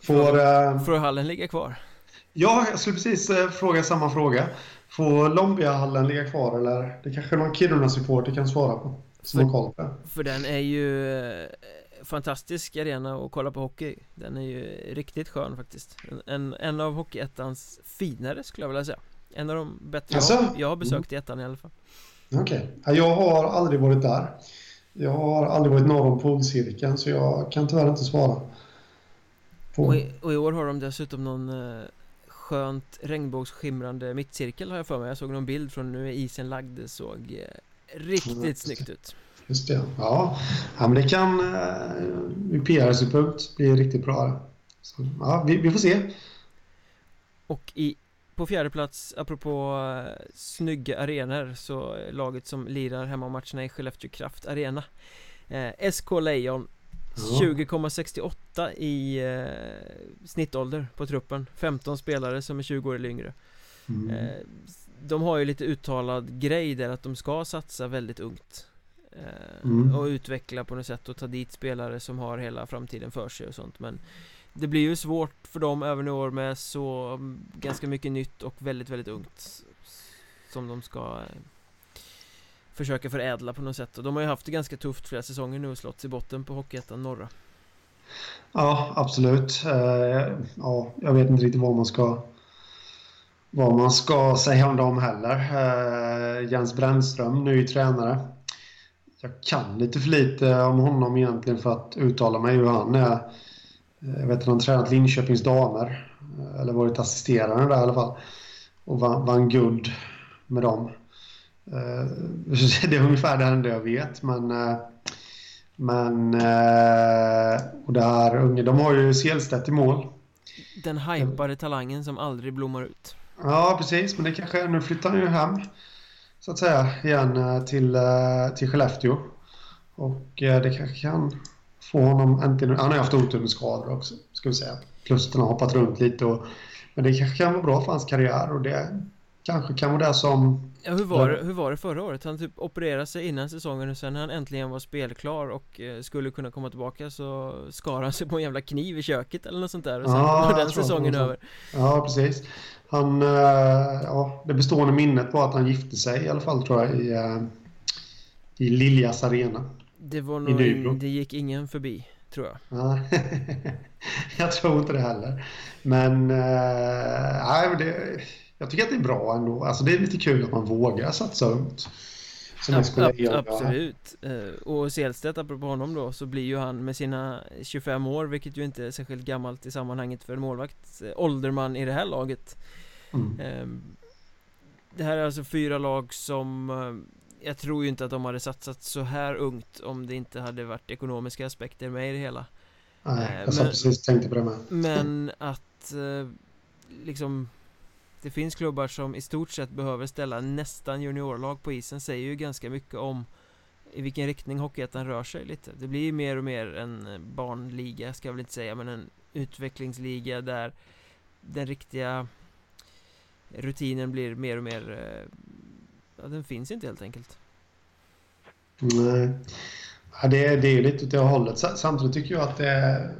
Får, får, får hallen ligga kvar? Ja, jag skulle precis eh, fråga samma fråga. Får Lombiahallen ligga kvar eller? Det kanske någon Kiruna-supporter kan svara på. Som för, För den är ju eh, fantastisk arena att kolla på hockey. Den är ju riktigt skön faktiskt. En, en av Hockeyettans finare skulle jag vilja säga. En av de bättre alltså? jag, jag har besökt i ettan i alla fall. Okej. Okay. Jag har aldrig varit där. Jag har aldrig varit norr om polcirkeln så jag kan tyvärr inte svara. På... Och, i, och, i, år har de dessutom någon eh, skönt regnbågsskimrande mittcirkel har jag för mig. Jag såg någon bild från nu är isen lagd Det såg eh, riktigt mm. snyggt ut. Just det, ja. ja men det kan uh, ur PR-synpunkt bli riktigt bra. Så, ja, vi, vi, får se. Och i, på fjärde plats apropå uh, snygga arenor Så laget som lirar hemma matcherna i Skellefteå Kraft Arena. Uh, SK Lejon 20,68 i eh, snittålder på truppen. 15 spelare som är 20 år eller yngre. Mm. eh, De har ju lite uttalad grej där att de ska satsa väldigt ungt. Eh, mm. Och utveckla på något sätt och ta dit spelare som har hela framtiden för sig och sånt. Men Det blir ju svårt för dem även i år med så mm, ganska mycket nytt och väldigt väldigt ungt Som de ska eh, försöka förädla på något sätt och de har ju haft det ganska tufft flera säsonger nu och slått i botten på Hockeyettan norra Ja, absolut. Uh, ja, jag vet inte riktigt vad man ska vad man ska säga om dem heller. Uh, Jens Brännström, ny tränare. Jag kan lite för lite om honom egentligen för att uttala mig hur han är. Eh, jag vet att han tränat Linköpings damer. Eller varit assisterande där i alla fall. Och vann, vann guld med dem. Eh, det är ungefär det enda jag vet. Men, eh, men eh, och det här unge, de har ju Selstedt i mål. Den hypade talangen som aldrig blommar ut. Ja, precis. Men det kanske, nu flyttar han ju hem så att säga igen till, till Skellefteå. Och det kanske kan få honom äntligen... Han har ju haft otur med skador också, ska vi säga. Plus att han har hoppat runt lite. Och, men det kanske kan vara bra för hans karriär och det kanske kan vara det som... Ja, hur var, det, hur var det förra året? Han typ opererade sig innan säsongen och sen när han äntligen var spelklar och eh, skulle kunna komma tillbaka så skar han sig på en jävla kniv i köket eller något sånt där och sen Ja, var jag den säsongen var över Ja, precis. Han, eh, ja, det bestående minnet var att han gifte sig i alla fall tror jag i, eh, i Liljas arena. Det var nog, in, det gick ingen förbi tror jag Ja, jag tror inte det heller. Men, eh, det, jag tycker att det är bra ändå. Alltså, det är lite kul att man vågar satsa ungt. Som jag skulle Ab- göra. Absolut Eh, Och Selstedt, apropå honom då, så blir ju han med sina 25 år, vilket ju inte är särskilt gammalt i sammanhanget för en målvakt, eh, ålderman i det här laget Mm. Ehm, Det här är alltså fyra lag som eh, Jag tror ju inte att de hade satsat så här ungt om det inte hade varit ekonomiska aspekter med i det hela Nej, jag men- precis tänkte på det med. Men att liksom det finns klubbar som i stort sett behöver ställa nästan juniorlag på isen säger ju ganska mycket om i vilken riktning Hockeyettan rör sig lite. Det blir ju mer och mer en eh, barnliga, ska jag väl inte säga, men en utvecklingsliga där den riktiga rutinen blir mer och mer eh, Ja, den finns inte helt enkelt. Nej. Ja, det, är- det är lite åt det hållet. Samtidigt tycker jag att det,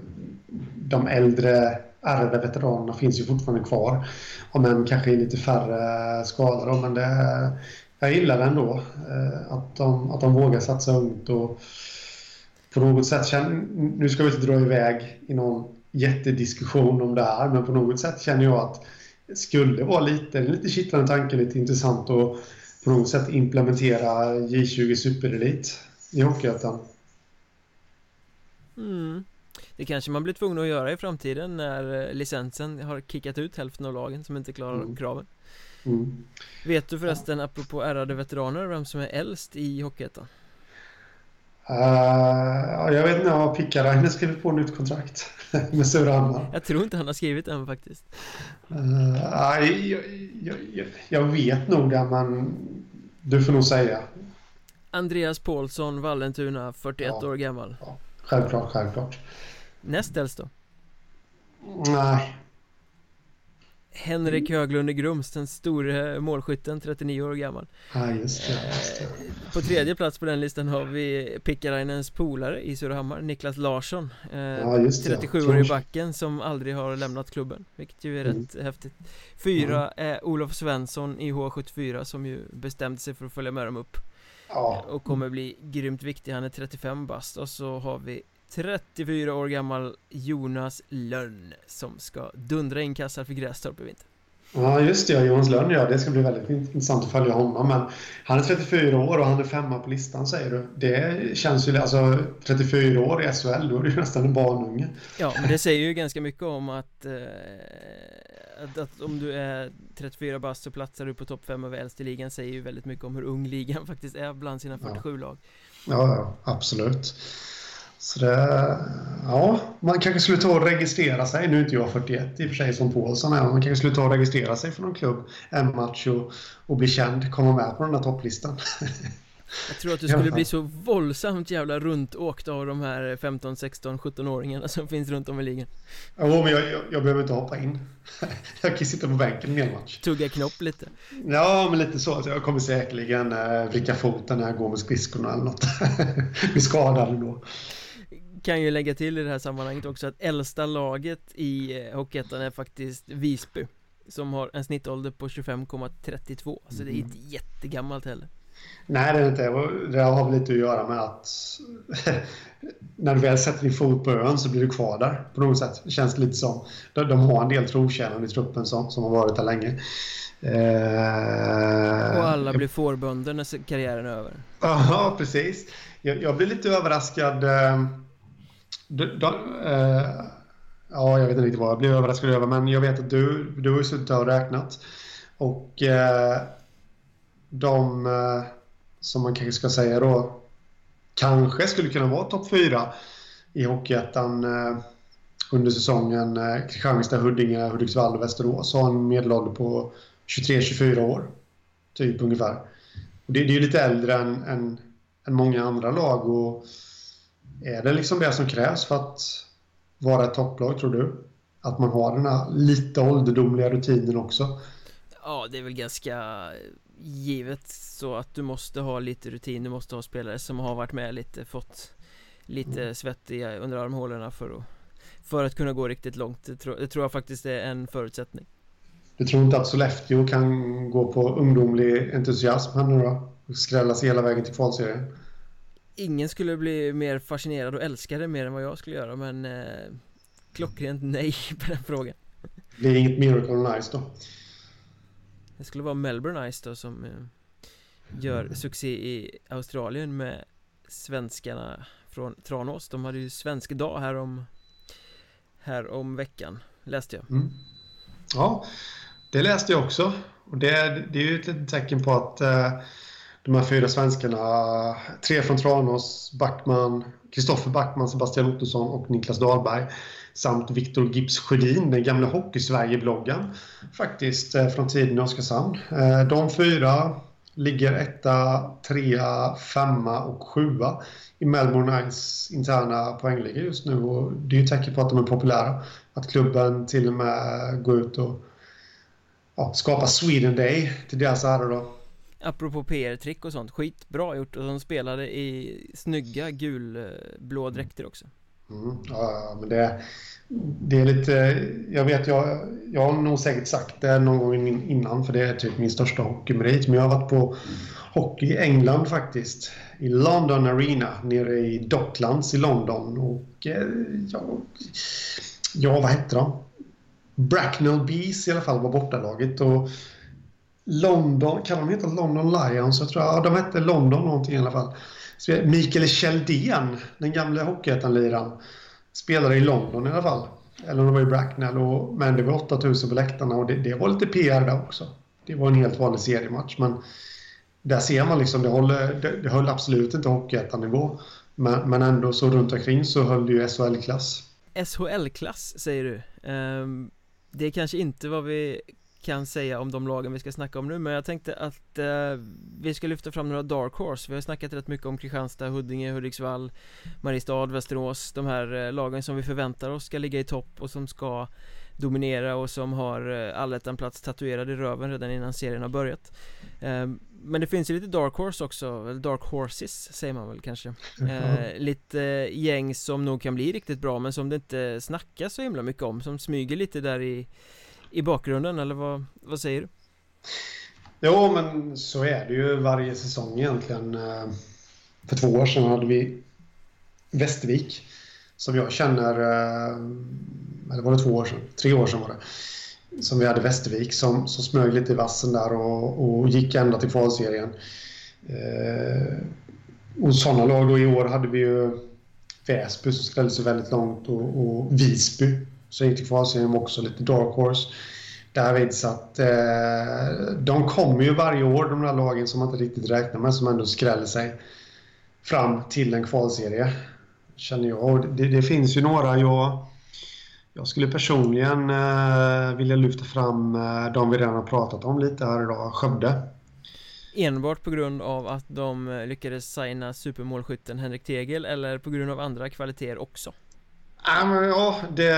de äldre ärrade veteranerna finns ju fortfarande kvar. Om än kanske i lite färre skala men det, jag gillar det ändå. Eh, att de, att de vågar satsa ungt och på något sätt känner, Nu ska vi inte dra iväg i någon jättediskussion om det här, men på något sätt känner jag att det skulle vara lite, en lite kittlande tanke, lite intressant att på något sätt implementera J20 Superelit i Hockeyettan. Mm. Det kanske man blir tvungen att göra i framtiden när eh, licensen har kickat ut hälften av lagen som inte klarar Mm. kraven. Mm. Vet du förresten, apropå ärrade veteraner, vem som är äldst i Hockeyettan? Uh, ja, jag vet inte om Pickarainen skrivit på nytt kontrakt med Surahammar. Jag tror inte han har skrivit den faktiskt. Uh, jag, jag, jag, jag vet nog det, men du får nog säga. Andreas Paulsson, Vallentuna, 41 Ja. år gammal. Självklart, självklart. Näst äldst då? Nej, Henrik Höglund i Grums, den store målskytten, 39 år gammal. nej just det. Just det. På tredje plats på den listan har vi Pickarainens polare i Surahammar, Niklas Larsson. Eh, Ja, just det. 37 år i backen som aldrig har lämnat klubben, vilket ju är Mm. rätt häftigt. Fyra är Olof Svensson i H74 som ju bestämde sig för att följa med dem upp Ja, och kommer bli grymt viktig. Han är 35 bast och så har vi 34 år gammal Jonas Lönn som ska dundra in kassar för Grästorp i vinter. ja, just det. Jonas Lönn, ja. Det ska bli väldigt intressant att följa honom. Men han är 34 år och han är femma på listan, säger du. Det känns ju... Alltså, 34 år i SHL, då är det ju nästan en barnunge. Ja, men det säger ju ganska mycket om att, eh, att, att om du är 34 bast så platsar du på topp 5 över äldst i ligan säger ju väldigt mycket om hur ung ligan faktiskt är bland sina 47 lag. Ja, ja, absolut. Så det, ja, man kanske skulle ta och registrera sig. Nu är inte jag 41 i och för sig som Paulsson är, men man kanske skulle ta och registrera sig för någon klubb en match och, och bli känd, komma med på den där topplistan. Jag tror att du skulle bli så våldsamt jävla runtåkt av de här 15, 16, 17-åringarna som finns runt om i ligan. Jo, men jag, jag, jag behöver inte hoppa in. Jag kan sitta på bänken en hel match. Tugga knopp lite. Ja, men lite så. Jag kommer säkerligen eh, vricka foten när jag går med skridskorna eller något. Bli skadad då. Kan ju lägga till i det här sammanhanget också att äldsta laget i eh, Hockeyettan är faktiskt Visby. Som har en snittålder på 25,32. Så det är inte jättegammalt heller. Nej, det är inte. Det har väl lite att göra med att när du väl sätter din fot på ön så blir du kvar där på något sätt. Det känns lite som. De, de har en del trotjänare i truppen som, som har varit där länge. Eh, Och alla blir fårbönder när karriären är över. Ja, precis. Jag, jag blir lite överraskad. eh, du, de, eh, ja, jag vet inte riktigt vad jag blev överraskad över, men jag vet att du, du har ju suttit och räknat. Och eh, de eh, som man kanske ska säga då kanske skulle kunna vara topp fyra i Hockeyettan eh, under säsongen. Eh, Kristianstad, Huddinge, Hudiksvall och Västerås har en medelålder på 23-24 år. Typ ungefär. Och det, det är ju lite äldre än, än, än många andra lag. Och är det liksom det som krävs för att vara ett topplag, tror du? Att man har den här lite ålderdomliga rutinen också? Ja, det är väl ganska givet så att du måste ha lite rutin, du måste ha spelare som har varit med lite, fått lite mm. svett i under armhålorna för att, för att kunna gå riktigt långt. Det tror, det tror jag faktiskt är en förutsättning. Du tror inte att Sollefteå kan gå på ungdomlig entusiasm här nu då? Och skrälla sig hela vägen till kvalserien? Ingen skulle bli mer fascinerad och älska det mer än vad jag skulle göra men eh, Klockrent nej på den frågan Det är inget Miracle on Ice då? Det skulle vara Melbourne Ice då som eh, Gör succé i Australien med Svenskarna från Tranås De hade ju svensk dag här om Här om veckan Läste jag mm. Ja Det läste jag också Och det, det är ju ett tecken på att eh, de här fyra svenskarna Tre från Tranås Backman Kristoffer Backman, Sebastian Ottosson och Niklas Dahlberg samt Viktor Gips Sjödin, den gamla Hockeysverige-bloggen faktiskt eh, från tiden i Oskarshamn. Eh, de fyra ligger etta, trea, femma och sjua i Melbourne Knights interna poängliga just nu och det är ju tecken på att de är populära. Att klubben till och med går ut och ja, skapar Sweden Day till deras ära då. Apropå PR-trick och sånt, skitbra gjort och de spelade i snygga gulblå dräkter också. Mm, ja, men det, det är lite... Jag vet, jag, jag har nog säkert sagt det någon gång innan för det är typ min största hockeymerit. Men jag har varit på hockey i England faktiskt. I London Arena nere i Docklands i London. Och eh, ja, ja, vad hette de? Bracknell Bees i alla fall var bortalaget. Och London, kan de heta London Lions? Jag tror, ja, de hette London någonting i alla fall. Mikael Kjeldén, den gamla Hockeyettan-liraren, spelade i London i alla fall. Eller om det var i Bracknell. Och, men det var 8000 på läktarna och det, det, var lite PR där också. Det var en helt vanlig seriematch. Men där ser man liksom, det, håller, det, det höll absolut inte Hockeyettan-nivå. Men, men ändå så runt omkring så höll det ju SHL-klass. SHL-klass säger du. Um, det är kanske inte vad vi kan säga om de lagen vi ska snacka om nu men jag tänkte att eh, vi ska lyfta fram några dark horse. Vi har snackat rätt mycket om Kristianstad, Huddinge, Hudiksvall Mariestad, Västerås. De här eh, lagen som vi förväntar oss ska ligga i topp och som ska dominera och som har eh, allettan-plats tatuerad i röven redan innan serien har börjat. Eh, Men det finns ju lite dark horse också, eller dark horses säger man väl kanske. Eh, Lite gäng som nog kan bli riktigt bra men som det inte snackas så himla mycket om Som smyger lite där i i bakgrunden eller vad, vad säger du? Jo men så är det ju varje säsong egentligen. Eh, för två år sedan hade vi Västervik som jag känner, eh, eller var det två år sedan? Tre år sedan var det. Som vi hade Västervik som, som smög lite i vassen där och, och gick ända till kvalserien. Eh, och sådana lag då i år hade vi ju Väsby som ställde sig väldigt långt och, och Visby så gick till kvalserien också lite dark horse. Därvid så att eh, de kommer ju varje år, de där lagen som man inte riktigt räknar med, som ändå skräller sig fram till en kvalserie. Känner jag. Och det, det finns ju några jag... Jag skulle personligen eh, vilja lyfta fram eh, de vi redan har pratat om lite här idag, Skövde. Enbart på grund av att de eh, lyckades signa supermålskytten Henrik Tegel eller på grund av andra kvaliteter också? Ja, men, ja, det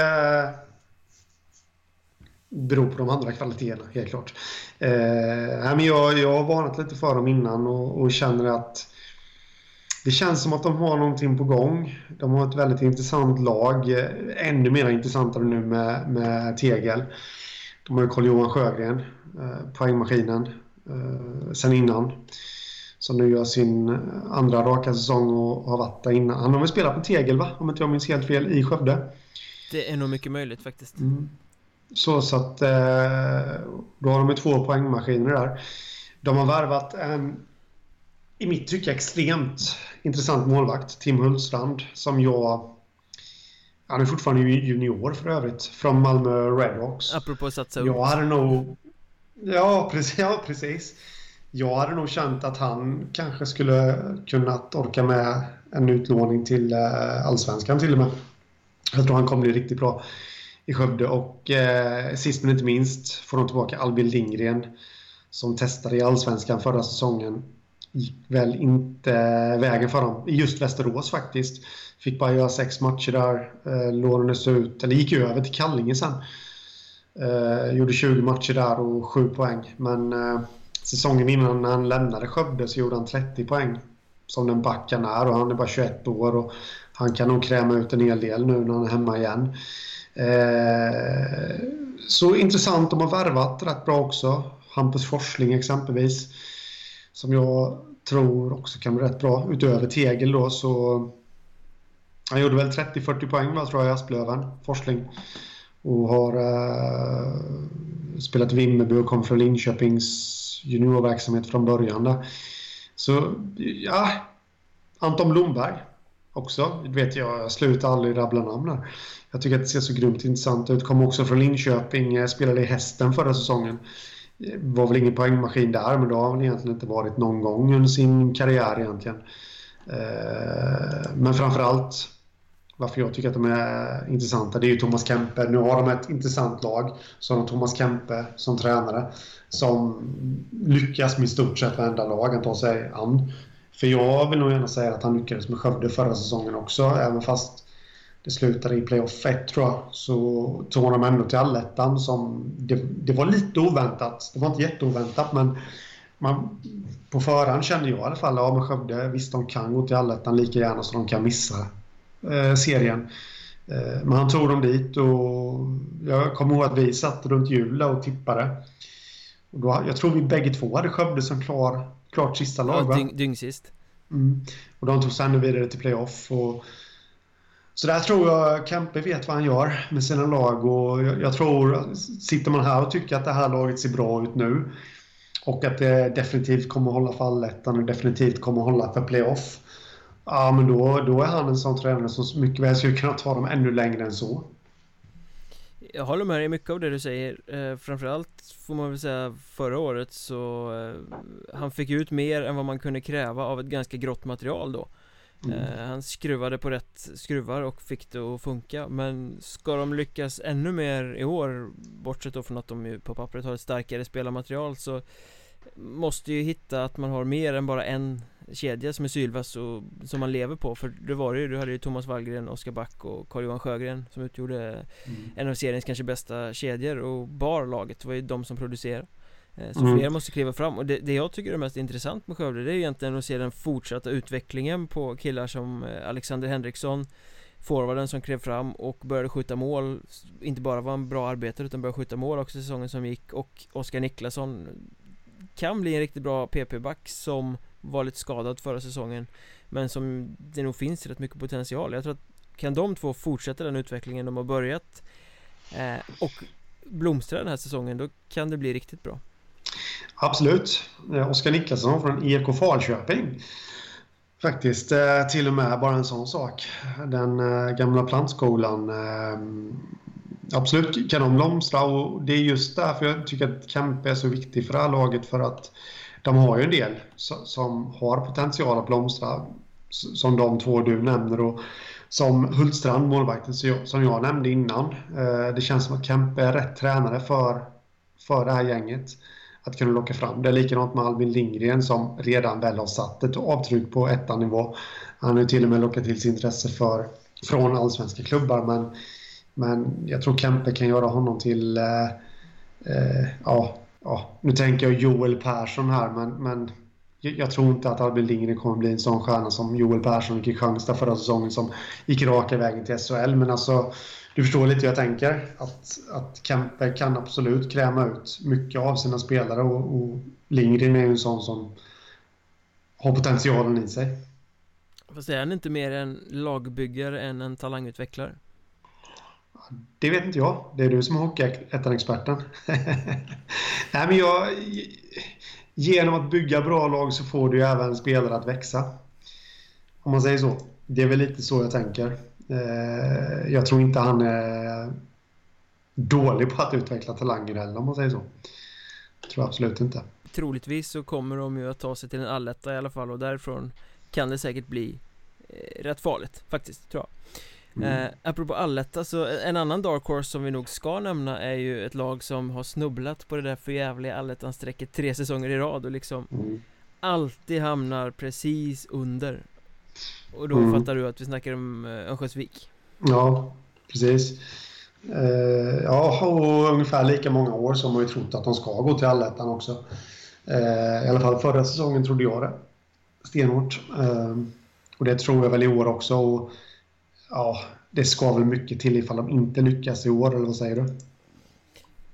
beror på de andra kvaliteterna, helt klart. Eh, men jag, jag har varnat lite för dem innan och, och, känner att det känns som att de har någonting på gång. De har ett väldigt intressant lag. Eh, ännu mer intressantare nu med, med Tegel. De har ju Carl-Johan Sjögren, eh, poängmaskinen, eh, sen innan som nu gör sin eh, andra raka säsong och har varit där innan. Han har väl spelat på Tegel va? Om inte jag minns helt fel, i Skövde. Det är nog mycket möjligt faktiskt. Mm. Så, så att eh, då har de ju två poängmaskiner där. De har värvat en, i mitt tycke, extremt intressant målvakt, Tim Hultstrand, som jag han är fortfarande junior för övrigt, från Malmö Redhawks. Apropå satsa upp. Jag hade nog... Ja, precis. Ja, precis jag hade nog känt att han kanske skulle kunnat orka med en utlåning till eh, Allsvenskan till och med. Jag tror han kommer bli riktigt bra i Skövde och eh, sist men inte minst får de tillbaka Albin Lindgren som testade i Allsvenskan förra säsongen. Gick väl inte vägen för dem, i just Västerås faktiskt. Fick bara göra sex matcher där, eh, lånades ut, eller gick över till Kallinge sen. Eh, gjorde 20 matcher där och 7 poäng. Men eh, säsongen innan när han lämnade Skövde så gjorde han 30 poäng. Som den backen är och han är bara 21 år. Och han kan nog kräma ut en hel del nu när han är hemma igen. Eh, så intressant, de har värvat rätt bra också. Hampus Forsling exempelvis. Som jag tror också kan bli rätt bra. Utöver Tegel då så... Han gjorde väl 30-40 poäng va, tror jag i Asplöven, Forsling. Och har eh, spelat Vimmerby och kom från Linköpings juniorverksamhet från början där. Så ja, Anton Blomberg också. Vet jag, jag slutar aldrig rabbla namn här. Jag tycker att det ser så grymt intressant ut. Kom också från Linköping, eh, spelade i Hästen förra säsongen. Eh, var väl ingen poängmaskin där, men då har han egentligen inte varit någon gång under sin karriär egentligen. Eh, men framförallt varför jag tycker att de är intressanta, det är ju Thomas Kempe. Nu har de ett intressant lag. Så har de Thomas Kempe som tränare som lyckas med i stort sett varenda lag han tar sig an. För jag vill nog gärna säga att han lyckades med Skövde förra säsongen också, även fast det slutade i playoff 1 tror jag, så tog de ändå till allettan som... Det, det, var lite oväntat. Det var inte jätteoväntat men man, på förhand kände jag i alla fall, ja men Skövde, visst de kan gå till allettan lika gärna som de kan missa eh, serien. Eh, men han tog dem dit och jag kommer ihåg att vi satt runt jul och tippade. Och då, jag tror vi bägge två hade Skövde som klar, klart sista lag. Ja, dyng, dyng sist. Mm. Och de tog sig ännu vidare till playoff. Och, så där tror jag Kempe vet vad han gör med sina lag och jag, jag, tror, sitter man här och tycker att det här laget ser bra ut nu och att det definitivt kommer att hålla för allettan och definitivt kommer att hålla för playoff. Ja, men då, då är han en sån tränare som mycket väl skulle kunna ta dem ännu längre än så. Jag håller med dig mycket av det du säger eh, Framförallt får man väl säga förra året så eh, Han fick ut mer än vad man kunde kräva av ett ganska grått material då mm. eh, Han skruvade på rätt skruvar och fick det att funka Men ska de lyckas ännu mer i år Bortsett då från att de ju på pappret har ett starkare spelarmaterial så Måste ju hitta att man har mer än bara en kedja som är Sylvas och som man lever på. För det var det ju, du hade ju Thomas Wallgren, Oskar Back och Carl-Johan Sjögren Som utgjorde mm. en av seriens kanske bästa kedjor. Och bar laget, var ju de som producerade eh, Så mm. fler måste kliva fram. Och det, det, jag tycker är mest intressant med Skövde det är egentligen att se den fortsatta utvecklingen på killar som eh, Alexander Henriksson Forwarden som klev fram och började skjuta mål. Inte bara var en bra arbetare utan började skjuta mål också säsongen som gick. Och Oskar Niklasson kan bli en riktigt bra PP-back som var lite skadad förra säsongen Men som det nog finns rätt mycket potential. Jag tror att kan de två fortsätta den utvecklingen de har börjat eh, Och blomstra den här säsongen då kan det bli riktigt bra. Absolut. Eh, Oskar Niklasson från IFK Falköping. Faktiskt, eh, till och med bara en sån sak. Den eh, gamla plantskolan eh, Absolut kan de blomstra och det är just därför jag tycker att Kempe är så viktig för det här laget för att de har ju en del som har potential att blomstra. Som de två du nämner och som Hultstrand, målvakten som jag nämnde innan. Eh, det känns som att Kempe är rätt tränare för, för det här gänget. Att kunna locka fram. Det är likadant med Albin Lindgren som redan väl har satt ett avtryck på ettanivå. Han har ju till och med lockat till sig intresse för, från allsvenska klubbar men, men jag tror Kempe kan göra honom till eh, eh, ja, ja, nu tänker jag Joel Persson här, men, men jag tror inte att Albin Lindgren kommer bli en sån stjärna som Joel Persson i Kristianstad förra säsongen som gick raka vägen till SHL. Men alltså, du förstår lite hur jag tänker. Att, att Kempe kan absolut kräma ut mycket av sina spelare och, och Lindgren är ju en sån som har potentialen i sig. Fast är han inte mer en lagbyggare än en talangutvecklare? Det vet inte jag. Det är du som är Hockeyettan-experten. Nej, men jag... Genom att bygga bra lag så får du ju även spelare att växa. Om man säger så. Det är väl lite så jag tänker. Eh, jag tror inte han är dålig på att utveckla talanger heller om man säger så. Jag tror absolut inte. Troligtvis så kommer de ju att ta sig till en alletta i alla fall och därifrån kan det säkert bli eh, rätt farligt faktiskt, tror jag. Mm. Eh, apropå alletta, så en annan dark horse som vi nog ska nämna är ju ett lag som har snubblat på det där förjävliga allettan-strecket tre säsonger i rad och liksom mm. alltid hamnar precis under. Och då mm. fattar du att vi snackar om eh, Örnsköldsvik. Ja, precis. Eh, ja, och ungefär lika många år som man ju trott att de ska gå till allettan också. Eh, I alla fall förra säsongen trodde jag det. Stenhårt. Eh, och det tror jag väl i år också. Och, ja, det ska väl mycket till ifall de inte lyckas i år, eller vad säger du?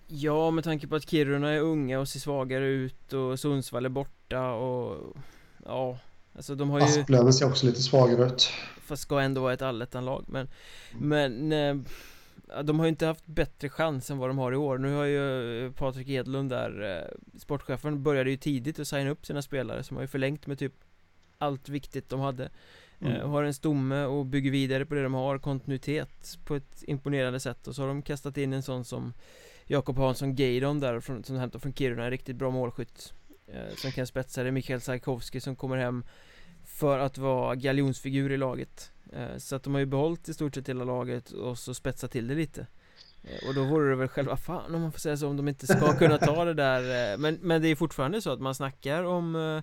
Ja, med tanke på att Kiruna är unga och ser svagare ut och Sundsvall är borta och ja, alltså de har ju... Asplöven ser också lite svagare ut. Fast ska ändå vara ett allettanlag, men, men eh, de har ju inte haft bättre chans än vad de har i år. Nu har ju Patrik Edlund där, eh, sportchefen, började ju tidigt att signa upp sina spelare som har ju förlängt med typ allt viktigt de hade. Mm. Eh, har en stomme och bygger vidare på det de har, kontinuitet på ett imponerande sätt. Och så har de kastat in en sån som Jakob Hansson Gaydon där från, som hämtar från Kiruna, en riktigt bra målskytt eh, Som kan spetsa det, Mikael Sarkowski som kommer hem För att vara galjonsfigur i laget. Eh, Så att de har ju behållit i stort sett hela laget och så spetsat till det lite. Eh, och då vore det väl själva fan om man får säga så om de inte ska kunna ta det där eh, Men, men det är fortfarande så att man snackar om eh,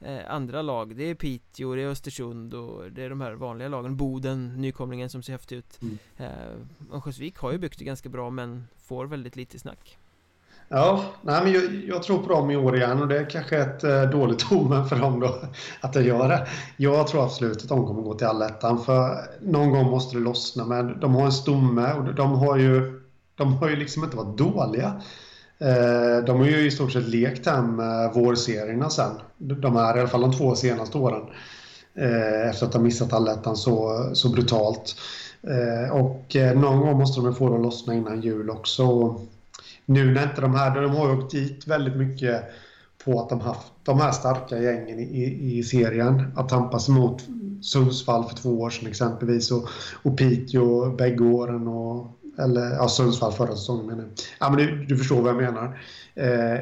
eh, andra lag Det är Piteå, det är Östersund och det är de här vanliga lagen Boden, nykomlingen som ser häftig ut mm. eh, Örnsköldsvik har ju byggt det ganska bra men får väldigt lite snack Ja, nej, men jag, jag, tror på dem i år igen och det är kanske ett eh, dåligt omen för dem då att de gör det. Jag tror absolut att de kommer gå till allettan för någon gång måste det lossna men de har en stomme och de har ju de har ju liksom inte varit dåliga. Eh, de har ju i stort sett lekt hem eh, vårserierna sen. De här, i alla fall de två senaste åren. Eh, efter att ha missat allettan så, så brutalt. Eh, och eh, någon gång måste de få det att lossna innan jul också. Nu när inte de här, de har ju åkt dit väldigt mycket på att de haft de här starka gängen i, i serien. Att tampas mot Sundsvall för två år sedan exempelvis och, och Piteå bägge åren och eller ja, Sundsvall förra säsongen menar jag. Ja, men du, du förstår vad jag menar. Eh,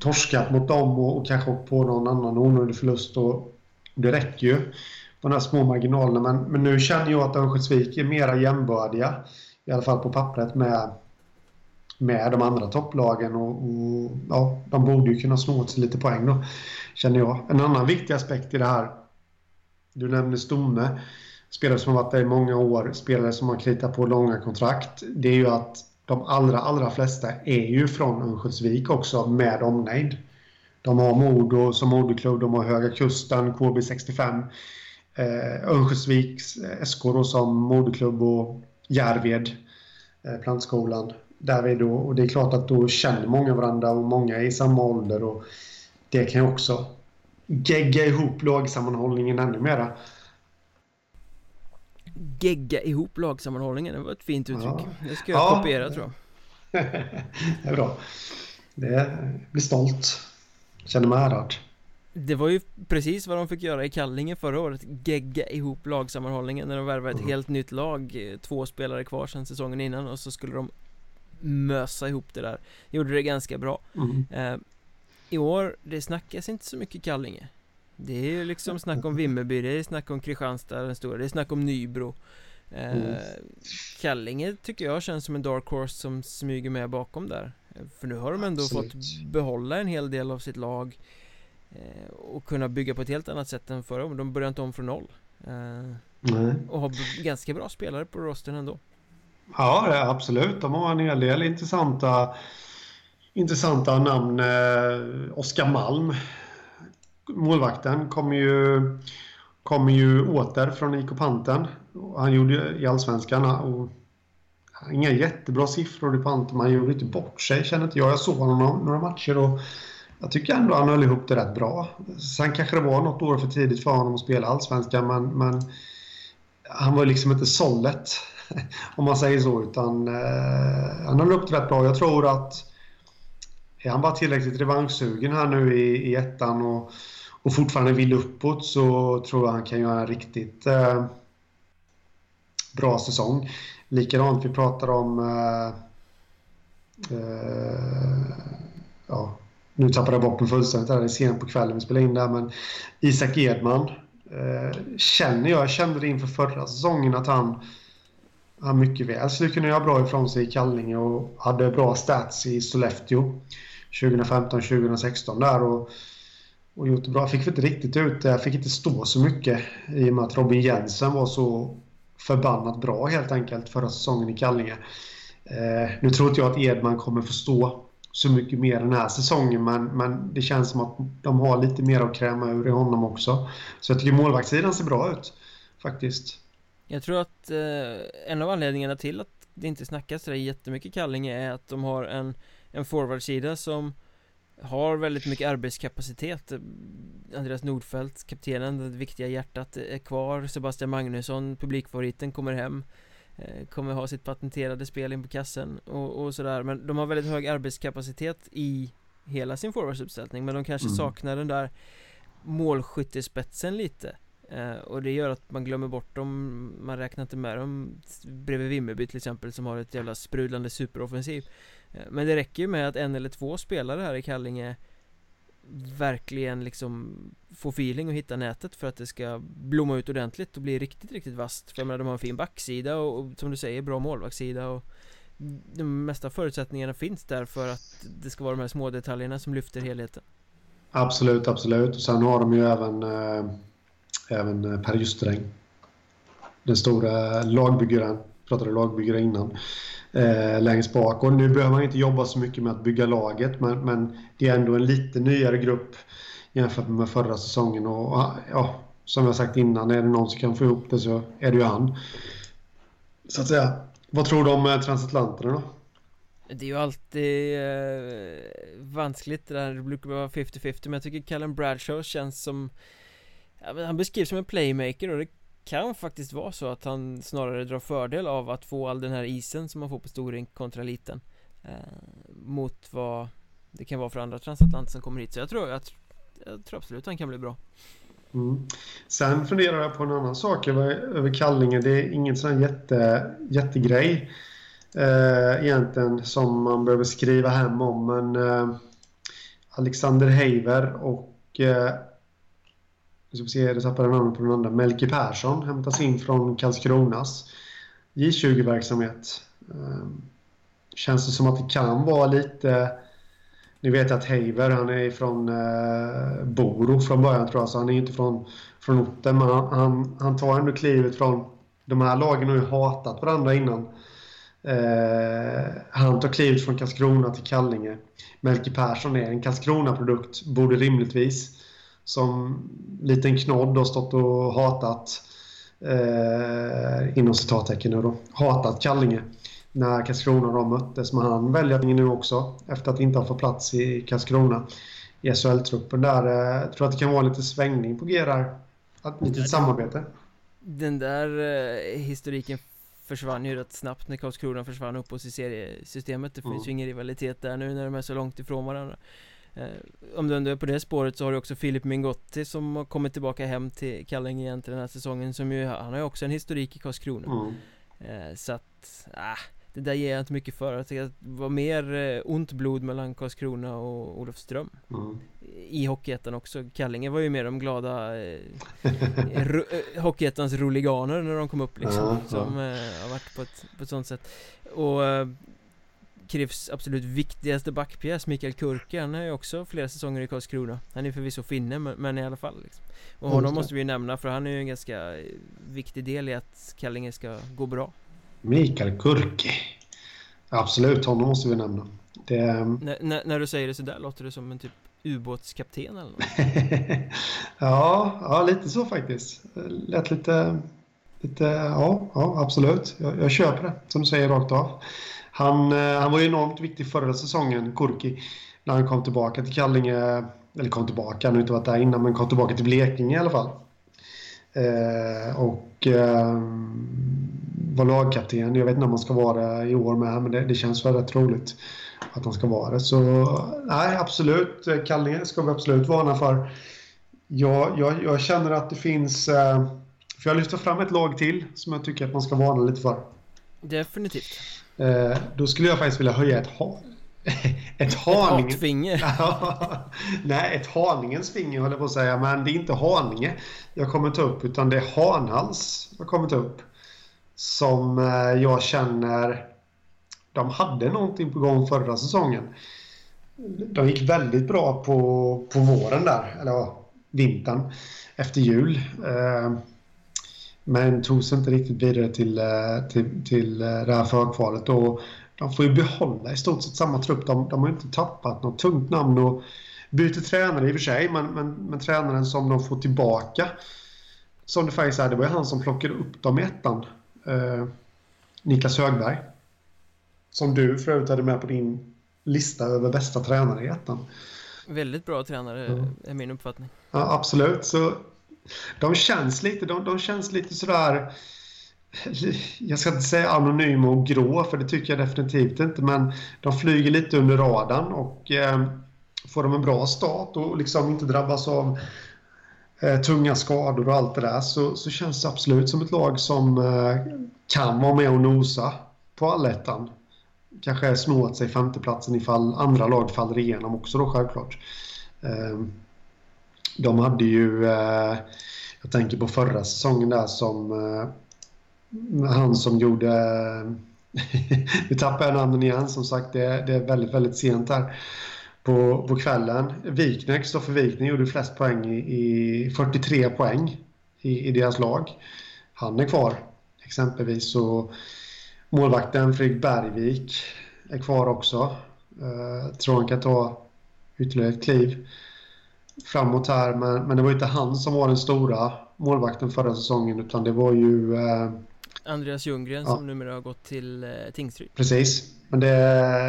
torskat mot dem och, och kanske på någon annan onödig förlust. Och, det räcker ju på de här små marginalerna. Men, men nu känner jag att Örnsköldsvik är mera jämbördiga. I alla fall på pappret med, med de andra topplagen. Och, och ja, de borde ju kunna snå åt sig lite poäng då. Känner jag. En annan viktig aspekt i det här. Du nämner Stomme spelare som har varit där i många år, spelare som har kritat på långa kontrakt, det är ju att de allra, allra flesta är ju från Örnsköldsvik också med omnejd. De har Modo som moderklubb, de har Höga Kusten, KB65, eh, Örnsköldsviks eh, SK då som moderklubb och Järved, eh, plantskolan. Därvid då, och det är klart att då känner många varandra och många är i samma ålder och det kan ju också gegga ihop lagsammanhållningen ännu mera gegga ihop lagsammanhållningen, det var ett fint uttryck. Ja. Det ska jag ja. kopiera tror jag. Det är bra. Det blir stolt. Känner mig ärad Det var ju precis vad de fick göra i Kallinge förra året. Gegga ihop lagsammanhållningen när de värvade ett mm. helt nytt lag Två spelare kvar sedan säsongen innan och så skulle de Mösa ihop det där. Gjorde det ganska bra. Mm. eh, I år, det snackas inte så mycket Kallinge det är ju liksom snack om Vimmerby, det är snack om Kristianstad den stora, det är snack om Nybro. Eh, mm. Kallinge tycker jag känns som en dark horse som smyger med bakom där. För nu har de ändå Absolut. fått behålla en hel del av sitt lag eh, Och kunna bygga på ett helt annat sätt än förra året, de börjar inte om från noll. Eh, Och har ganska bra spelare på rosten ändå. Ja, absolut, de har en hel del intressanta Intressanta namn. Eh, Oskar Malm målvakten kommer ju, kommer ju åter från IK Panten. Han gjorde i Allsvenskan och inga jättebra siffror i Panten, men han gjorde inte bort sig känner inte jag. Jag såg honom några matcher och jag tycker ändå han höll ihop det rätt bra. Sen kanske det var något år för tidigt för honom att spela Allsvenskan, men, men han var liksom inte sållet om man säger så, utan eh, han höll upp det rätt bra. Jag tror att är han bara tillräckligt revanschsugen här nu i, i ettan och, och fortfarande vill uppåt så tror jag han kan göra en riktigt eh, bra säsong. Likadant, vi pratar om eh, eh, ja, nu tappade jag bort mig fullständigt här, det är sent på kvällen vi spelar in där, men Isak Edman eh, känner jag, jag kände det inför förra säsongen att han han mycket väl skulle kunna göra bra ifrån sig i Kallinge och hade bra stats i Sollefteå. 2015-2016 där och, och gjort det bra. fick vi inte riktigt ut det. Jag fick inte stå så mycket i och med att Robin Jensen var så förbannat bra helt enkelt förra säsongen i Kallinge. Eh, nu tror inte jag att Edman kommer förstå så mycket mer den här säsongen men, men det känns som att de har lite mer att kräma ur i honom också. Så jag tycker målvaktssidan ser bra ut faktiskt. Jag tror att eh, en av anledningarna till att det inte snackas sådär jättemycket Kallinge är att de har en, en forwardsida som har väldigt mycket arbetskapacitet. Andreas Nordfeldt, kaptenen, det viktiga hjärtat är kvar. Sebastian Magnusson, publikfavoriten, kommer hem eh, Kommer ha sitt patenterade spel in på kassen och, och sådär. Men de har väldigt hög arbetskapacitet i hela sin forwardsuppställning Men de kanske mm. saknar den där målskyttespetsen lite. Eh, och det gör att man glömmer bort dem. Man räknar inte med dem. Bredvid Vimmerby till exempel som har ett jävla sprudlande superoffensiv. eh, Eh, men det räcker ju med att en eller två spelare här i Kallinge Verkligen liksom Få feeling och hitta nätet för att det ska blomma ut ordentligt och bli riktigt, riktigt vasst För jag menar de har en fin backsida och, och som du säger bra målvaktssida och De mesta förutsättningarna finns där för att det ska vara de här små detaljerna som lyfter helheten Absolut, absolut. Och sen har de ju även äh, även eh, Per Justeräng. Den stora lagbyggaren, pratade lagbyggare innan, eh, längst bak. Och nu behöver man inte jobba så mycket med att bygga laget men, men det är ändå en lite nyare grupp jämfört med förra säsongen. Och ja, som jag sagt innan, är det någon som kan få ihop det så är det ju han. Så att säga. Vad tror du om eh, transatlanterna då? Det är ju alltid eh, vanskligt det där, det brukar vara 50-50 men jag tycker Callum Bradshaw känns som ja, Han beskrivs som en playmaker och det kan faktiskt vara så att han snarare drar fördel av att få all den här isen som man får på storrink kontra liten eh, Mot vad det kan vara för andra transatlanter som kommer hit. Så jag tror, jag, jag tror absolut att han kan bli bra. Mm. Sen funderar jag på en annan sak över, över Kallinge. Det är ingen sån jätte, jättegrej eh, Egentligen som man behöver skriva hem om men eh, Alexander Heiver och eh, nu ska vi se, det tappade namnet på den andra. Melke Persson hämtas in från Karlskronas J20-verksamhet. Ehm, känns det som att det kan vara lite... Ni vet att Haver, han är från eh, Boro från början tror jag, så han är inte från, från orten. Men han, han, han tar ändå klivet från... De här lagen har ju hatat varandra innan. Eh, han tar klivet från Karlskrona till Kallinge. Melke Persson är en Karlskrona-produkt, borde rimligtvis som liten knodd har stått och hatat eh, inom citattecken då, hatat Kallinge när Karlskrona då möttes. Men han väljer nu också efter att inte ha fått plats i Karlskrona i SHL-truppen där. Eh, tror att det kan vara lite svängning på G där. Ett litet samarbete. Den där eh, historiken försvann ju rätt snabbt när Karlskrona försvann uppåt i seriesystemet. Det finns mm. ju ingen rivalitet där nu när de är så långt ifrån varandra. Eh, om du ändå är på det spåret så har du också Filip Mingotti som har kommit tillbaka hem till Kallinge igen till den här säsongen som ju, han har ju också en historik i Karlskrona mm. eh, Så att, ah, det där ger jag inte mycket för Jag tycker att det var mer eh, ont blod mellan Karlskrona och Olofström mm. I Hockeyettan också Kallinge var ju mer de glada eh, ro, eh, Hockeyettans roliganer när de kom upp liksom mm. Som eh, har varit på ett, på ett sånt sätt Och eh, Krivs absolut viktigaste backpjäs Mikael Kurke Han är ju också flera säsonger i Karlskrona Han är förvisso finne men, men i alla fall liksom. Och honom måste vi ju nämna för han är ju en ganska viktig del i att Kallinge ska gå bra Mikael Kurke Absolut, honom måste vi nämna det... N när du säger det sådär låter det som en typ ubåtskapten eller något? ja, ja, lite så faktiskt Lät lite Lite, ja, ja absolut. Jag, jag köper det, som du säger rakt av. Han, eh, han var ju enormt viktig förra säsongen, Kurki, när han kom tillbaka till Kallinge. Eller kom tillbaka, han har inte varit där innan, men kom tillbaka till Blekinge i alla fall. Eh, och eh, var lagkapten. Jag vet inte om han ska vara det i år med, men det, det känns väl rätt roligt att han ska vara det. Så nej, absolut. Kallinge ska vi absolut varna för. Jag, jag, jag känner att det finns... Eh, för jag lyfter fram ett lag till som jag tycker att man ska varna lite för. Definitivt. Eh, då skulle jag faktiskt vilja höja ett ha ett Haninge... Ett finger. Nej, ett Haningens finger håller jag på att säga. Men det är inte Haninge jag kommer ta upp utan det är Hanhals jag kommer ta upp. Som eh, jag känner... De hade någonting på gång förra säsongen. De gick väldigt bra på, på våren där, eller ja, vintern efter jul. Eh, men tog sig inte riktigt vidare till, eh, till, till det här förkvalet. Och de får ju behålla i stort sett samma trupp. De, de har inte tappat något tungt namn och byter tränare i och för sig, men, men, men tränaren som de får tillbaka som det faktiskt är, det var ju han som plockade upp dem i ettan. Eh, Niklas Högberg. Som du förut hade med på din lista över bästa tränare i ettan. Väldigt bra tränare mm. är min uppfattning. Ja, absolut. Så de känns lite, de, de känns lite sådär jag ska inte säga anonyma och grå, för det tycker jag definitivt inte, men de flyger lite under radarn och eh, får de en bra start och liksom inte drabbas av eh, tunga skador och allt det där så, så känns det absolut som ett lag som eh, kan vara med och nosa på allettan. Kanske snå åt sig femteplatsen ifall andra lag faller igenom också då självklart. Eh, de hade ju, eh, jag tänker på förra säsongen där som eh, han som gjorde eh, nu tappar jag namnen igen som sagt. Det, det är väldigt, väldigt sent här på, på kvällen. Wikner, Kristoffer Wikner gjorde flest poäng i, i 43 poäng i, i, deras lag. Han är kvar exempelvis. Och målvakten Fredrik Bergvik är kvar också. Uh, tror han kan ta ytterligare ett kliv framåt här. Men, men det var inte han som var den stora målvakten förra säsongen utan det var ju uh, Andreas Ljunggren ja. som numera har gått till eh, Tingsryd. Precis. Men det,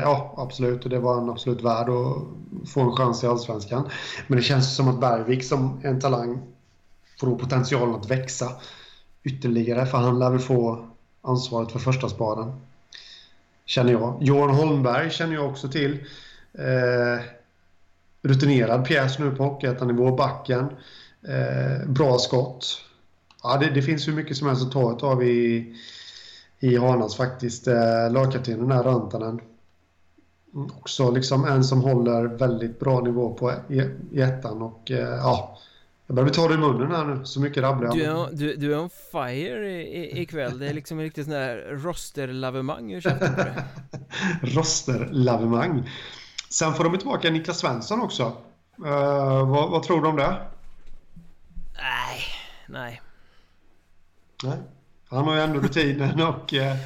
ja absolut, och det var en absolut värd att få en chans i Allsvenskan. Men det känns som att Bergvik som en talang får potentialen att växa ytterligare, för han lär väl få ansvaret för första spaden. Känner jag. Johan Holmberg känner jag också till. Eh, rutinerad pjäs nu på Hockeyettan-nivå, backen. Eh, bra skott. Ja, det, det, finns hur mycket som helst att ta av i, i Hanas faktiskt. Eh, lagkaptenen är Rantanen. Mm, också liksom en som håller väldigt bra nivå på i, i ettan och eh, ja. Jag behöver ta det i munnen här nu, så mycket rabblar jag. Du är, du, du är on fire i, ikväll. Det är liksom en riktigt sån här rosterlavemang ur käften på dig. rosterlavemang. Sen får de tillbaka Niklas Svensson också. Uh, vad, vad tror du om det? Nej, nej. Nej. Han har ju ändå rutinen och eh,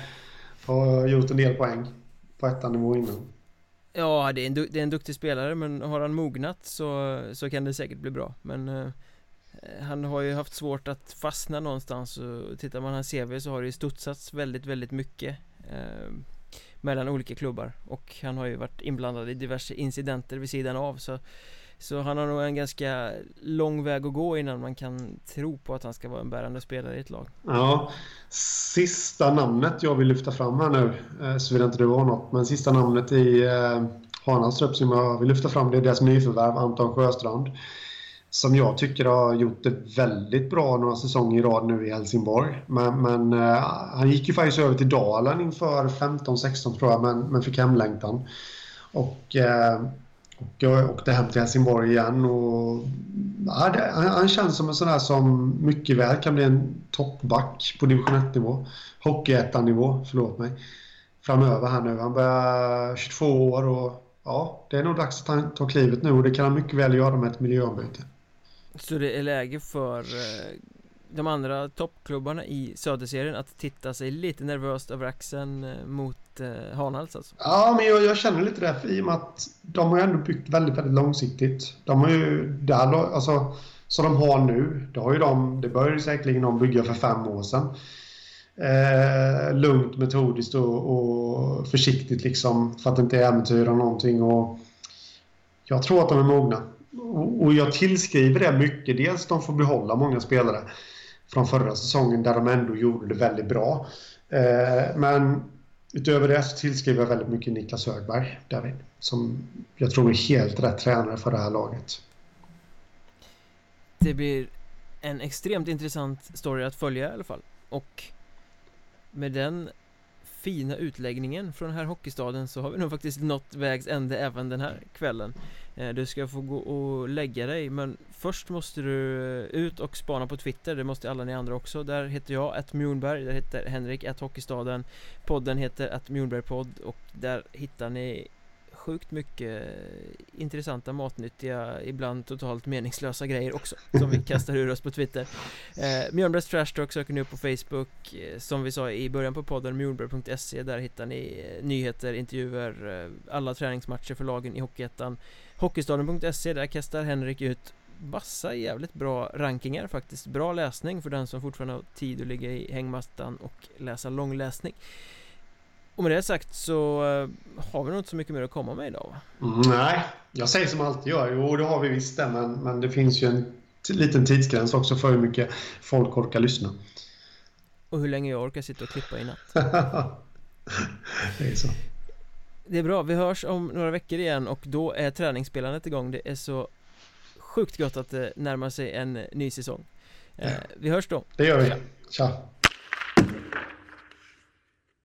har gjort en del poäng på ettanivå innan. Ja, det är, en, det är en duktig spelare men har han mognat så, så kan det säkert bli bra. Men eh, han har ju haft svårt att fastna någonstans och tittar man hans CV så har det ju studsats väldigt, väldigt mycket eh, mellan olika klubbar och han har ju varit inblandad i diverse incidenter vid sidan av så så han har nog en ganska lång väg att gå innan man kan tro på att han ska vara en bärande spelare i ett lag. Ja, sista namnet jag vill lyfta fram här nu, eh, såvida inte det var något, men sista namnet i eh, Hanans som jag vill lyfta fram det är deras nyförvärv Anton Sjöstrand. Som jag tycker har gjort det väldigt bra några säsonger i rad nu i Helsingborg. Men, men eh, han gick ju faktiskt över till Dalen inför 15-16 tror jag, men, men fick hemlängtan. Och eh, och jag åkte hem till Helsingborg igen och ja, det, han, han, känns som en sån där som mycket väl kan bli en toppback på division 1-nivå. Hockeyettan-nivå, förlåt mig. Framöver här nu. Han börjar 22 år och ja, det är nog dags att han tar klivet nu och det kan han mycket väl göra med ett miljöombyte. Så det är läge för eh, de andra toppklubbarna i Söderserien att titta sig lite nervöst över axeln eh, mot eh, Hanhals alltså? Ja, men jag, jag, känner lite det i och med att de har ju ändå byggt väldigt, väldigt långsiktigt. De har ju, där, alltså, så de har nu, det har ju de, det började säkerligen de bygga för fem år sedan. Eh, lugnt, metodiskt och, och, försiktigt liksom för att inte äventyra någonting och jag tror att de är mogna. Och, jag tillskriver det mycket, dels de får behålla många spelare från förra säsongen där de ändå gjorde det väldigt bra. Eh, men utöver det så tillskriver jag väldigt mycket Niklas Högberg, David, som jag tror är helt rätt tränare för det här laget. Det blir en extremt intressant story att följa i alla fall. Och med den fina utläggningen från här hockeystaden så har vi nog faktiskt nått vägs ände även den här kvällen. Eh, du ska få gå och lägga dig men först måste du eh, ut och spana på Twitter. Det måste alla ni andra också. Där heter jag att Mjornberg Där heter Henrik att Hockeystaden Podden heter att Mjornbergpodd och där hittar ni sjukt mycket intressanta, matnyttiga, ibland totalt meningslösa grejer också Som vi kastar ur oss på Twitter. Eh, Mjölnbergs Trash Talk söker ni upp på Facebook eh, Som vi sa i början på podden, mjölnberg.se Där hittar ni eh, nyheter, intervjuer, eh, alla träningsmatcher för lagen i Hockeyettan. Hockeystaden.se, där kastar Henrik ut Bassa jävligt bra rankingar faktiskt. Bra läsning för den som fortfarande har tid att ligga i hängmattan och läsa långläsning Och med det sagt så eh, har vi nog inte så mycket mer att komma med idag va? Mm, nej, jag säger som alltid gör. Jo, det har vi visst det, men, men det finns ju en liten tidsgräns också för hur mycket folk orkar lyssna. Och hur länge jag orkar sitta och klippa i natt det är så. Det är bra, vi hörs om några veckor igen och då är träningsspelandet igång Det är så sjukt gott att det närmar sig en ny säsong eh, Vi hörs då Det gör vi. Tja!